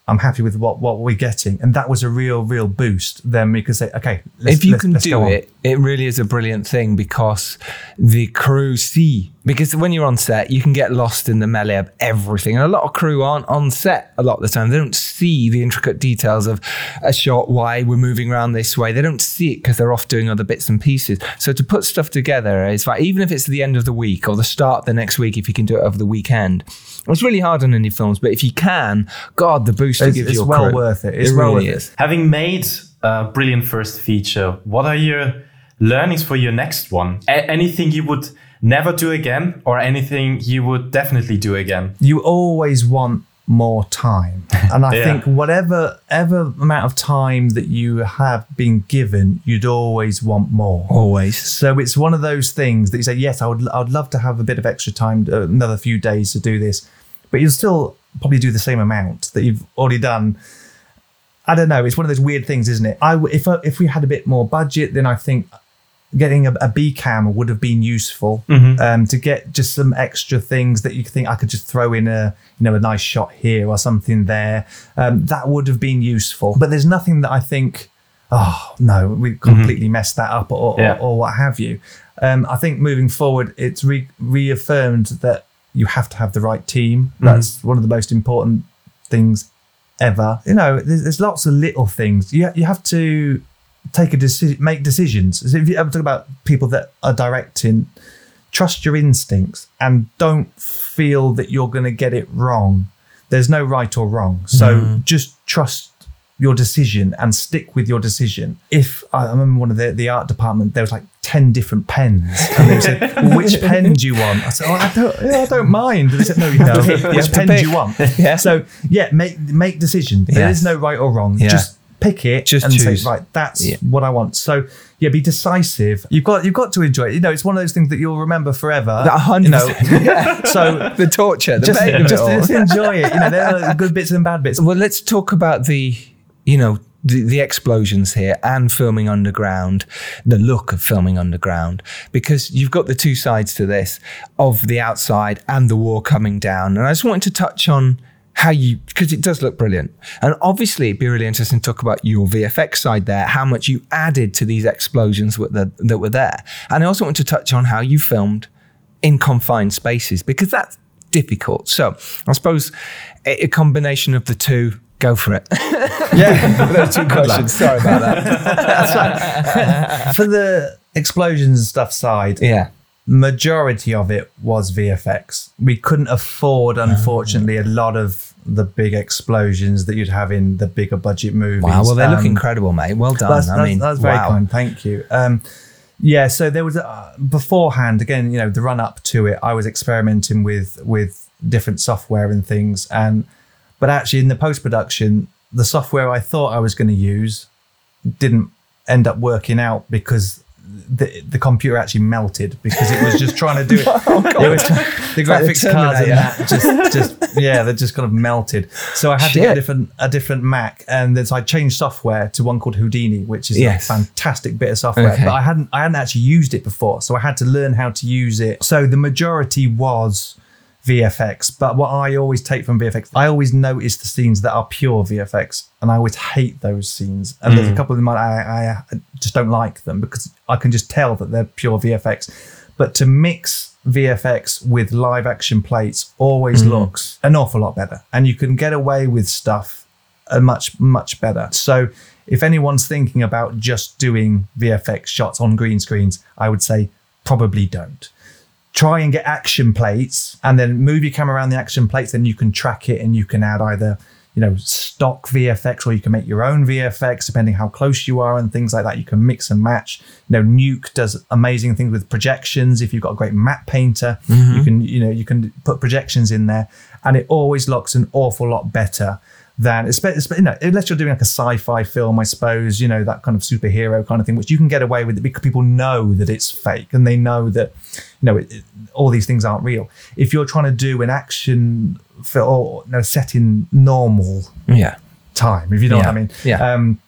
I'm happy with what, what we're getting. And that was a real, real boost. Then we could say, okay, let's, if you can do it, it really is a brilliant thing because the crew see. Because when you're on set, you can get lost in the melee of everything. And a lot of crew aren't on set a lot of the time. They don't see the intricate details of a shot, why we're moving around this way. They don't see it because they're off doing other bits and pieces. So to put stuff together is like, even if it's the end of the week or the start of the next week, if you can do it over the weekend, it's really hard on any films. But if you can, God, the boost it It's- gives it's well crew. worth it. It's it well really worth it. is. Having made a brilliant first feature, what are your learnings for your next one? A- anything you would never do again, or anything you would definitely do again? you always want more time. And i Yeah. think whatever ever amount of time that you have been given you'd always want more. Always. so it's one of those things that you say yes i would i'd love to have a bit of extra time uh, another few days to do this but you'll still probably do the same amount that you've already done. I don't know. It's one of those weird things isn't it? I if I, if we had a bit more budget then i think getting a, a B cam would have been useful um, to get just some extra things that you think I could just throw in a you know a nice shot here or something there. Um, that would have been useful. But there's nothing that I think, oh no, we completely messed that up or, Yeah. or, or what have you. Um, I think moving forward, it's re- reaffirmed that you have to have the right team. That's one of the most important things ever. You know, there's, there's lots of little things. You, you have to take a decision, make decisions. So if you ever talk about people that are directing, trust your instincts and don't feel that you're going to get it wrong. There's no right or wrong. So just trust your decision and stick with your decision. If I remember one of the, the art department, there was like 10 different pens. And they said, well, which pen do you want? I said, oh, I don't, yeah, I don't mind. And they said, no, you don't. Which pen do you want? Yeah. So yeah, make, make decisions. There Yes. is no right or wrong. Yeah. Just pick it Just and choose. say, right, that's Yeah. what I want. So yeah, be decisive. You've got you've got to enjoy it. You know, it's one of those things that you'll remember forever. A hundred You know. Yeah. so the torture, the just, pain of it just, all. just enjoy it. You know, there are good bits and bad bits. Well, let's talk about the, you know, the, the explosions here and filming underground, the look of filming underground, because you've got the two sides to this of the outside and the war coming down. And I just wanted to touch on how you, because it does look brilliant. And obviously, it'd be really interesting to talk about your VFX side there, how much you added to these explosions with the, that were there. And I also want to touch on how you filmed in confined spaces because that's difficult. So I suppose a, a combination of the two. Go for it. Yeah, Those two questions. Sorry about that. for the explosions and stuff side, Yeah. Majority of it was VFX. We couldn't afford, unfortunately, a lot of the big explosions that you'd have in the bigger budget movies. Wow. Well, they look Um, incredible, mate. Well done. That's, I that's, mean, that's very wow. kind. Thank you. Um, yeah, so there was uh, beforehand again, you know, the run up to it. I was experimenting with with different software and things, and but actually in the post production, the software I thought I was going to use didn't end up working out because the, the computer actually melted because it was just trying to do it. Oh, was the Like graphics cards and that just, just yeah, they just kind of melted. So I had to get a different a different Mac, and then so I changed software to one called Houdini, which is Yes. a fantastic bit of software. Okay. But I hadn't I hadn't actually used it before, so I had to learn how to use it. So the majority was VFX, but what I always take from VFX, I always notice the scenes that are pure VFX, and I always hate those scenes. And there's a Mm. couple of them I, I, I just don't like them because I can just tell that they're pure VFX. But to mix VFX with live action plates always Mm. looks an awful lot better, and you can get away with stuff uh, much much better. So if anyone's thinking about just doing VFX shots on green screens, I would say probably don't try and get action plates and then move your camera around the action plates then you can track it and you can add either you know stock vfx or you can make your own vfx depending how close you are and things like that. You can mix and match. You know nuke does amazing things with projections. If you've got a great map painter Mhm. you can you know you can put projections in there and it always looks an awful lot better than espe- espe- you know, unless you're doing like a sci-fi film, I suppose, you know, that kind of superhero kind of thing, which you can get away with it because people know that it's fake and they know that, you know, it, it- all these things aren't real. If you're trying to do an action film or no, set in normal Yeah. time, if you know Yeah. what I mean, Yeah. um,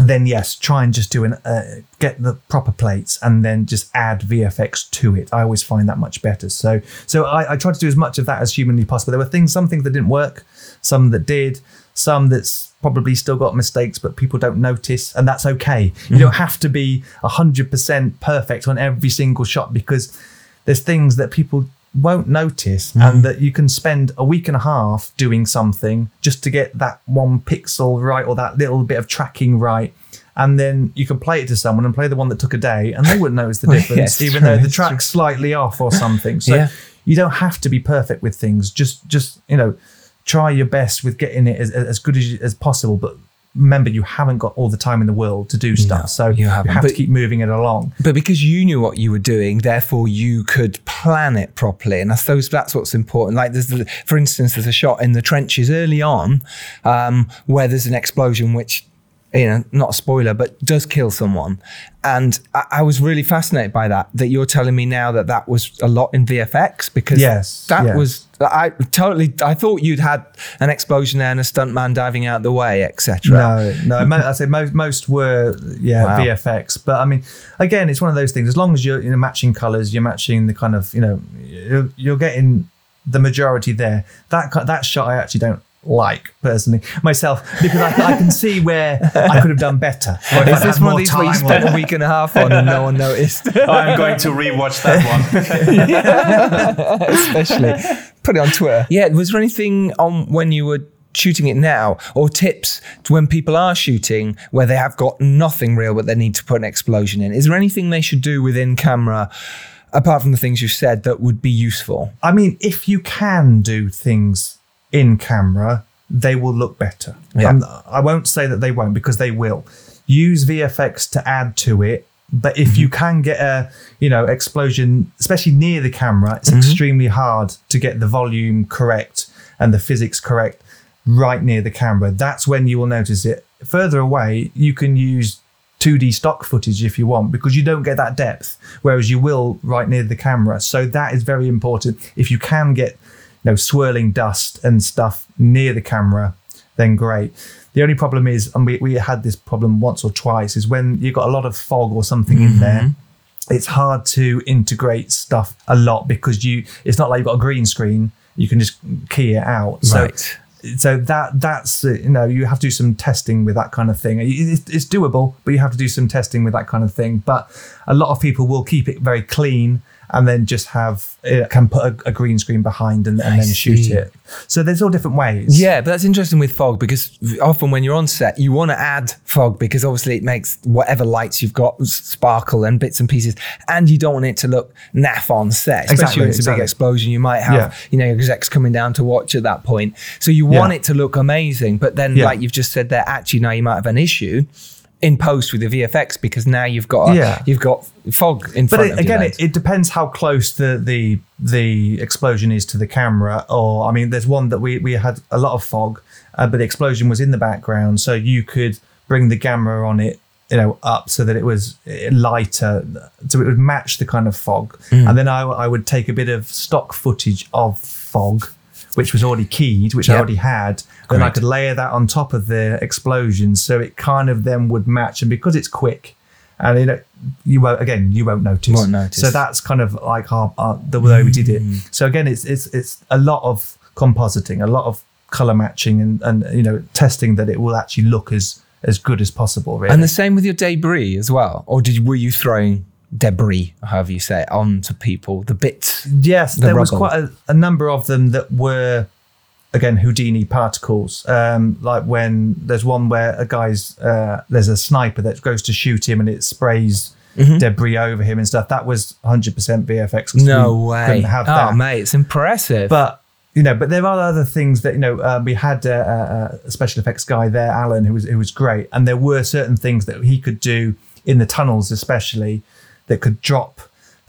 then yes, try and just do an uh, get the proper plates and then just add VFX to it. I always find that much better. So so I, I try to do as much of that as humanly possible. There were things, some things that didn't work, some that did, some that's probably still got mistakes, but people don't notice, and that's okay. You mm-hmm. don't have to be hundred percent perfect on every single shot because there's things that people won't notice and mm-hmm. that you can spend a week and a half doing something just to get that one pixel right or that little bit of tracking right and then you can play it to someone and play the one that took a day and they wouldn't notice the difference yes, even true, though the track's slightly off or something so Yeah. you don't have to be perfect with things just just you know try your best with getting it as, as good as, as possible but remember you haven't got all the time in the world to do stuff so you, haven't, have but- to keep moving it along But because you knew what you were doing, therefore you could plan it properly. And I suppose that's what's important. Like there's, the, for instance, there's a shot in the trenches early on um, where there's an explosion, which you know, not a spoiler, but does kill someone. And I, I was really fascinated by that. That you're telling me now that that was a lot in VFX because Yes, that yeah. was I totally. I thought you'd had an explosion there and a stuntman diving out the way, etc. No, no. I say most most were yeah Wow. VFX, but I mean, again, it's one of those things. As long as you're you know matching colors, you're matching the kind of you know you're, you're getting the majority there. That that shot I actually don't like personally myself because I, I can see where I could have done better. Or Is this one of these where you time spent a week and a half on and no one noticed? Oh, I'm going to rewatch that one. especially put it on Twitter. Yeah, was there anything on when you were shooting it now, or tips to when people are shooting where they have got nothing real but they need to put an explosion in? Is there anything they should do within camera? Apart from the things you said, that would be useful. I mean, if you can do things in camera, they will look better. Yeah. I'm- I won't say that they won't because they will. Use VFX to add to it. But if you mm-hmm. can get a, you know, explosion, especially near the camera, it's mm-hmm. extremely hard to get the volume correct and the physics correct right near the camera. That's when you will notice it. Further away, you can use 2D stock footage if you want because you don't get that depth, whereas you will right near the camera. So that is very important. If you can get know swirling dust and stuff near the camera, then great. The only problem is, and we, we had this problem once or twice, is when you've got a lot of fog or something in there. Mm-hmm. It's hard to integrate stuff a lot because you. It's not like you've got a green screen. You can just key it out. So Right. so that that's you know you have to do some testing with that kind of thing. It's doable, but you have to do some testing with that kind of thing. But a lot of people will keep it very clean and then just have it can put a, a green screen behind and, and then shoot it. So there's all different ways. Yeah, but that's interesting with fog because often when you're on set, you want to add fog because obviously it makes whatever lights you've got sparkle and bits and pieces, and you don't want it to look naff on set, especially Exactly, when it's a big explosion. You might have, Yeah. you know, your execs coming down to watch at that point, so you want Yeah. it to look amazing. But then, Yeah. like you've just said there, actually now you might have an issue in post with the VFX because now you've got a, Yeah. you've got fog in But front you. again, it, it depends how close the, the the explosion is to the camera. Or I mean, there's one that we we had a lot of fog, uh, but the explosion was in the background, so you could bring the camera on it you know, up so that it was lighter, so it would match the kind of fog. Mm. And then I, I would take a bit of stock footage of fog, which was already keyed, which I already had. Then I could layer that on top of the explosions, so it kind of then would match. And because it's quick, and you know, you won't again, you won't notice. Won't notice. So that's kind of like our, our, the way we did it. Mm. So again, it's it's it's a lot of compositing, a lot of color matching, and and you know, testing that it will actually look as as good as possible. Really. And the same with your debris as well, or did were you throwing debris, however you say it, onto people, the bits? Yes, the there was quite a, a number of them that were, again, Houdini particles. Um, like when there's one where a guy's, uh, there's a sniper that goes to shoot him and it sprays Mhm. debris over him and stuff. That was 100% VFX. No way! Oh, that. mate, it's impressive. But you know, but there are other things that you know. Uh, we had uh, a, a special effects guy there, Alan, who was who was great, and there were certain things that he could do in the tunnels, especially that could drop.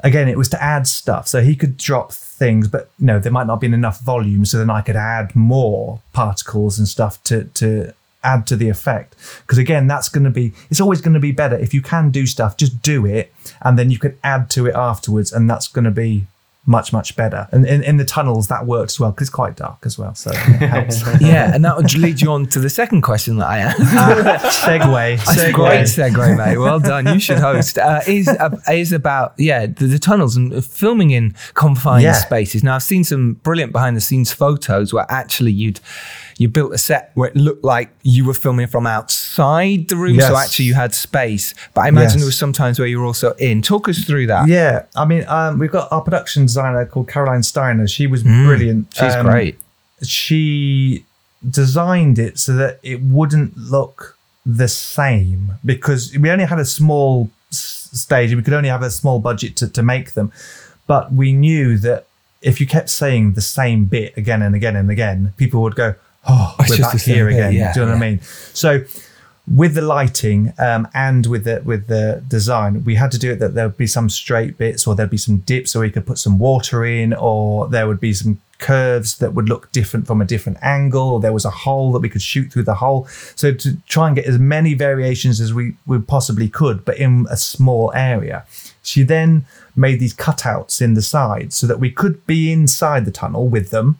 Again, it was to add stuff, so he could drop things, but you know there might not be enough volume, so then I could add more particles and stuff to to add to the effect. Because again, that's going to be it's always going to be better if you can do stuff, just do it, and then you can add to it afterwards, and that's going to be much much better. And in, in the tunnels that worked as well because it's quite dark as well, so yeah, and that would lead you on to the second question that I have. segue, That's segue. great segue, mate. Well done. You should host. Uh, is uh, is about yeah the, the tunnels and filming in confined Yeah. spaces. Now I've seen some brilliant behind the scenes photos where actually you'd you built a set where it looked like you were filming from outside the room, so actually you had space. But I imagine Yes. there was sometimes where you were also in. Talk us through that. Yeah, I mean, um, we've got our production designer called Caroline Steiner. She was Mm, brilliant. she's Um, great. She designed it so that it wouldn't look the same because we only had a small stage and we could only have a small budget to, to make them. But we knew that if you kept saying the same bit again and again and again, people would go, "Oh, we're just back here again." yeah, Do you know what I mean? So with the lighting um, and with the with the design, we had to do it that there would be some straight bits, or there'd be some dips, or we could put some water in, or there would be some curves that would look different from a different angle, or there was a hole that we could shoot through the hole. So to try and get as many variations as we, we possibly could, but in a small area. She then made these cutouts in the sides so that we could be inside the tunnel with them.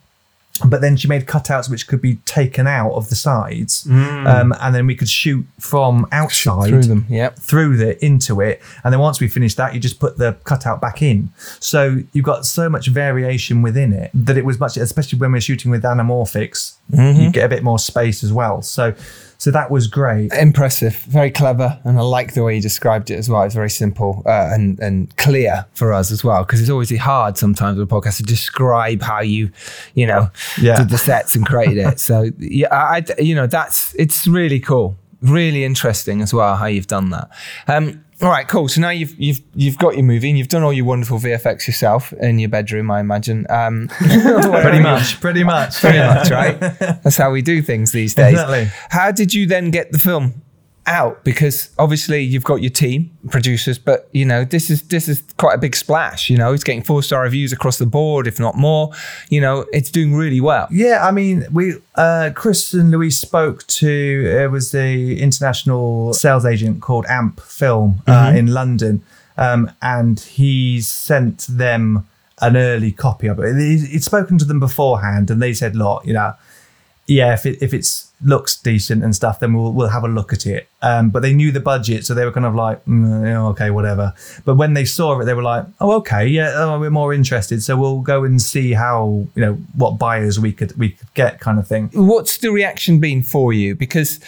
But then she made cutouts which could be taken out of the sides, Mm. um, and then we could shoot from outside through them, yep. through the into it. And then once we finished that, you just put the cutout back in. So you've got so much variation within it that it was much, especially when we're shooting with anamorphics, Mhm. you get a bit more space as well. So, so that was great. Impressive, very clever, and I like the way you described it as well. It's very simple uh, and and clear for us as well, because it's always hard sometimes with a podcast to describe how you, you know, Yeah. did the sets and created it. So yeah, I, I- you know, that's it's really cool, really interesting as well how you've done that. Um, all right, cool. So now you've you've you've got your movie and you've done all your wonderful VFX yourself in your bedroom, I imagine. Um, Pretty much, pretty much. pretty much, right? That's how we do things these days. Exactly. How did you then get the film out? Because obviously you've got your team, producers, but you know this is this is quite a big splash. You know, it's getting four star reviews across the board, if not more. You know, it's doing really well. Yeah, I mean, we uh, Chris and Louise spoke to it was the international sales agent called Amp Film uh, Mhm. in London, um, and he sent them an early copy of it. He- He'd spoken to them beforehand, and they said, "Look, you know, yeah, if it if it's looks decent and stuff, then we'll we'll have a look at it." Um, but they knew the budget, so they were kind of like, mm, "Okay, whatever." But when they saw it, they were like, "Oh, okay, yeah, oh, we're more interested, so we'll go and see how you know what buyers we could we could get, kind of thing." What's the reaction been for you? Because,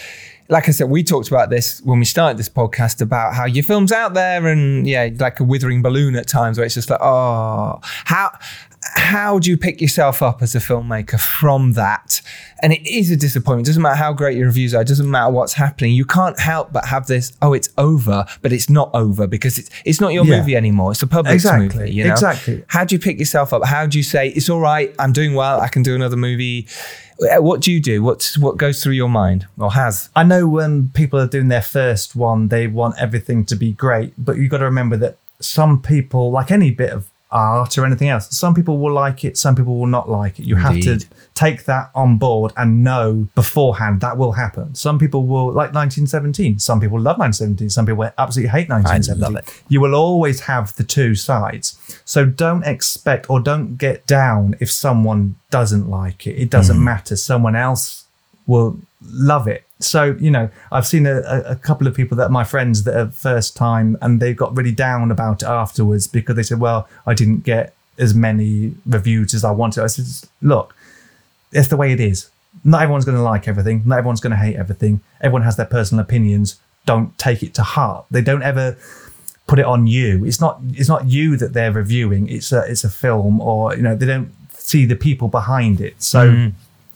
like I said, we talked about this when we started this podcast about how your film's out there and yeah, like a withering balloon at times where it's just like, oh, how how do you pick yourself up as a filmmaker from that? And it is a disappointment. It doesn't matter how great your reviews are. It doesn't matter what's happening. You can't help but have this. Oh, it's over, but it's not over because it's it's not your Yeah. movie anymore. It's the public's Exactly, movie. You know? exactly. How do you pick yourself up? How do you say it's all right? I'm doing well. I can do another movie. Uh, What do you do? What's what goes through your mind or has? I know when people are doing their first one, they want everything to be great, but you've got to remember that some people, like any bit of art or anything else. Some people will like it, some people will not like it. You have Indeed. to take that on board and know beforehand that will happen. Some people will like 1917. Some people love 1917. Some people absolutely hate 1917. love it. You will always have the two sides. So don't expect or don't get down if someone doesn't like it. It doesn't Mm. matter. Someone else will love it. So, you know, I've seen a, a, couple of people that are my friends that are first time and they got really down about it afterwards because they said, well, I didn't get as many reviews as I wanted. I said, look, it's the way it is. Not everyone's going to like everything. Not everyone's going to hate everything. Everyone has their personal opinions. Don't take it to heart. They don't ever put it on you. It's not. It's not you that they're reviewing. It's a. It's a film, or you know, they don't see the people behind it. So, mm-hmm.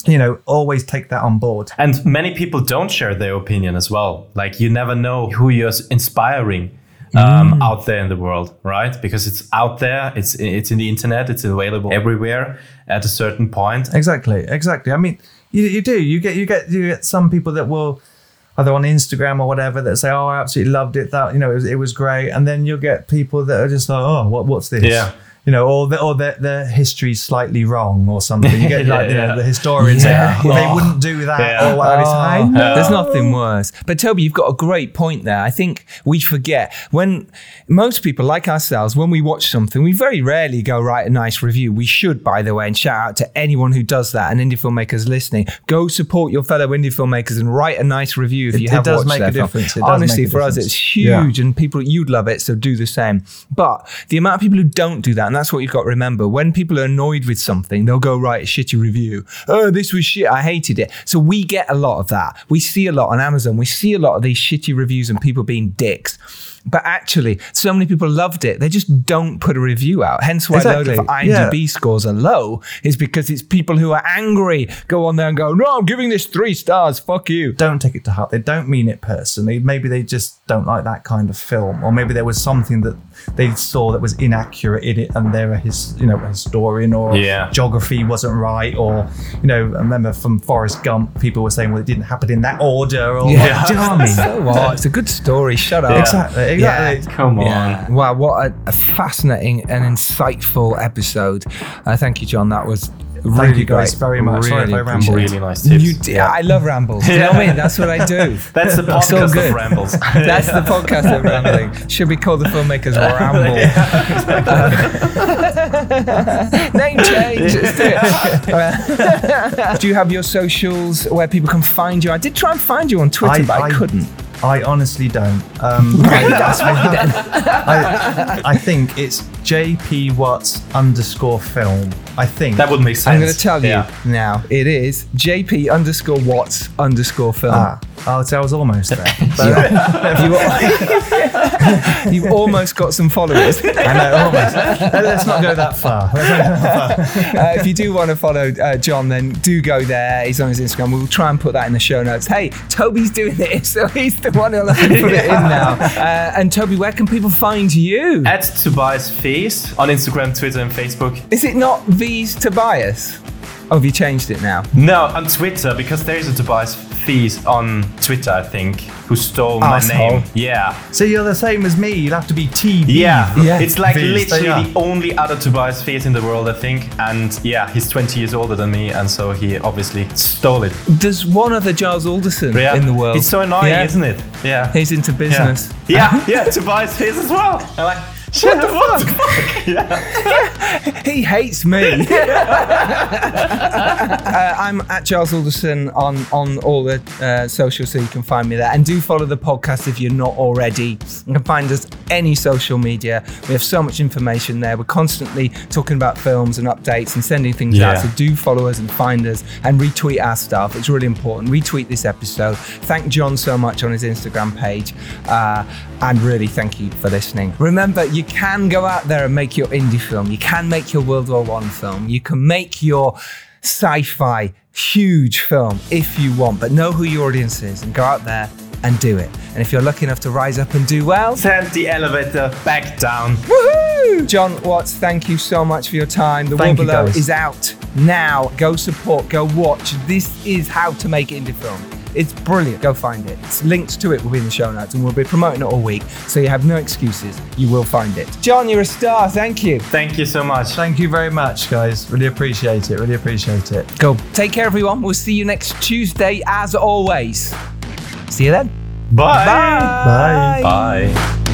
You know, always take that on board. And many people don't share their opinion as well. Like you never know who you're inspiring um, out there in the world, right? Because it's out there, it's it's in the internet, it's available everywhere at a certain point. Exactly, exactly. I mean, you, you do. You get you get you get some people that will either on Instagram or whatever that say, "Oh, I absolutely loved it. That you know, it was, it was great," and then you'll get people that are just like, "Oh, what what's this?" Yeah. You know, or the, or the, the history's slightly wrong or something. You get like you Yeah. know, the historians Yeah. say, well, they Oh. wouldn't do that Yeah. or whatever. It's oh. I know. There's nothing worse. But Toby, you've got a great point there. I think we forget when most people, like ourselves, when we watch something, we very rarely go write a nice review. We should, by the way, and shout out to anyone who does that and indie filmmakers listening. Go support your fellow indie filmmakers and write a nice review if It- you it have does watched make their a film. difference. It does Honestly, make a difference. Honestly, for us, it's huge, and people you'd love it. So do the same. But the amount of people who don't do that, and that's what you've got to remember. When people are annoyed with something, they'll go write a shitty review. Oh, this was shit. I hated it. So we get a lot of that. We see a lot on Amazon. We see a lot of these shitty reviews and people being dicks. But actually, so many people loved it. They just don't put a review out. Hence why a load of Exactly. IMDb scores are low, is because it's people who are angry go on there and go, No, I'm giving this three stars. Fuck you. don't take it to heart. They don't mean it personally. Maybe they just don't like that kind of film, or maybe there was something that they saw that was inaccurate in it, and they're a his, you know, a historian, or Yeah. geography wasn't right, or you know, I remember from Forrest Gump, people were saying, well, it didn't happen in that order, or Yeah. do you know what I mean? So what? It's a good story. Shut up. Exactly, exactly. Come on. Yeah. Wow, what a, a fascinating and insightful episode. Uh, thank you, John. That was really you guys great. very much. Sorry if I rambled. Really nice tips. You, d- I love rambles. You know what I mean? That's what I do. That's the It's all podcast good. of rambles. That's the podcast of rambling. Should be called the filmmakers ramble. Name change. Let's do it. Do you have your socials where people can find you? I did try and find you on Twitter, but I, couldn't. I honestly don't. Um, I, I, I think it's JP Watts underscore film. I think That would make sense. I'm going to tell you Yeah. now. It is JP underscore Watts underscore film. Ah, oh, so I was almost there. But, you, you've almost got some followers. I know, almost. Let's not go that far. Let's not go that far. uh, if you do want to follow uh, John, then do go there. He's on his Instagram. We'll try and put that in the show notes. Hey, Toby's doing this, so he's the one who'll have to put it in now. Uh, and Toby, where can people find you? At Tobias Vees on Instagram, Twitter, and Facebook. Is it not Vees Tobias? Oh, have you changed it now? No, on Twitter because there's a Tobias Vees on Twitter, I think, who stole my name. Yeah. So you're the same as me. You'll have to be TB. Yeah, Yeah. it's like Vees, literally the only other Tobias Vees in the world, I think. And yeah, he's 20 years older than me, and so he obviously stole it. There's one other Giles Alderson Yeah. in the world. It's so annoying, Yeah. isn't it? Yeah. He's into yeah. business. Yeah, yeah, Tobias Vees as well. I'm like, shut the fuck. yeah. He hates me. uh, I'm at Giles Alderson on on all the uh, socials, so you can find me there. And do follow the podcast if you're not already. You can find us any social media. We have so much information there. We're constantly talking about films and updates and sending things out. So do follow us and find us and retweet our stuff. It's really important. Retweet this episode. Thank John so much on his Instagram page. Uh, and really thank you for listening. Remember, you can go out there and make your indie film. You can make your World War One film. You can make your sci-fi huge film if you want, but know who your audience is and go out there and do it. And if you're lucky enough to rise up and do well, Send the elevator back down. Woohoo! John Watts, thank you so much for your time. The Thank War you, Below guys. is out now. Go support, go watch. This is how to make indie film. It's brilliant. Go find it. It's links to it will be in the show notes, and we'll be promoting it all week, so you have no excuses. You will find it. John, you're a star. Thank you. Thank you so much. Thank you very much, guys. Really appreciate it. Really appreciate it. Go. Take care, everyone. We'll see you next Tuesday, as always. See you then. Bye. Bye. Bye.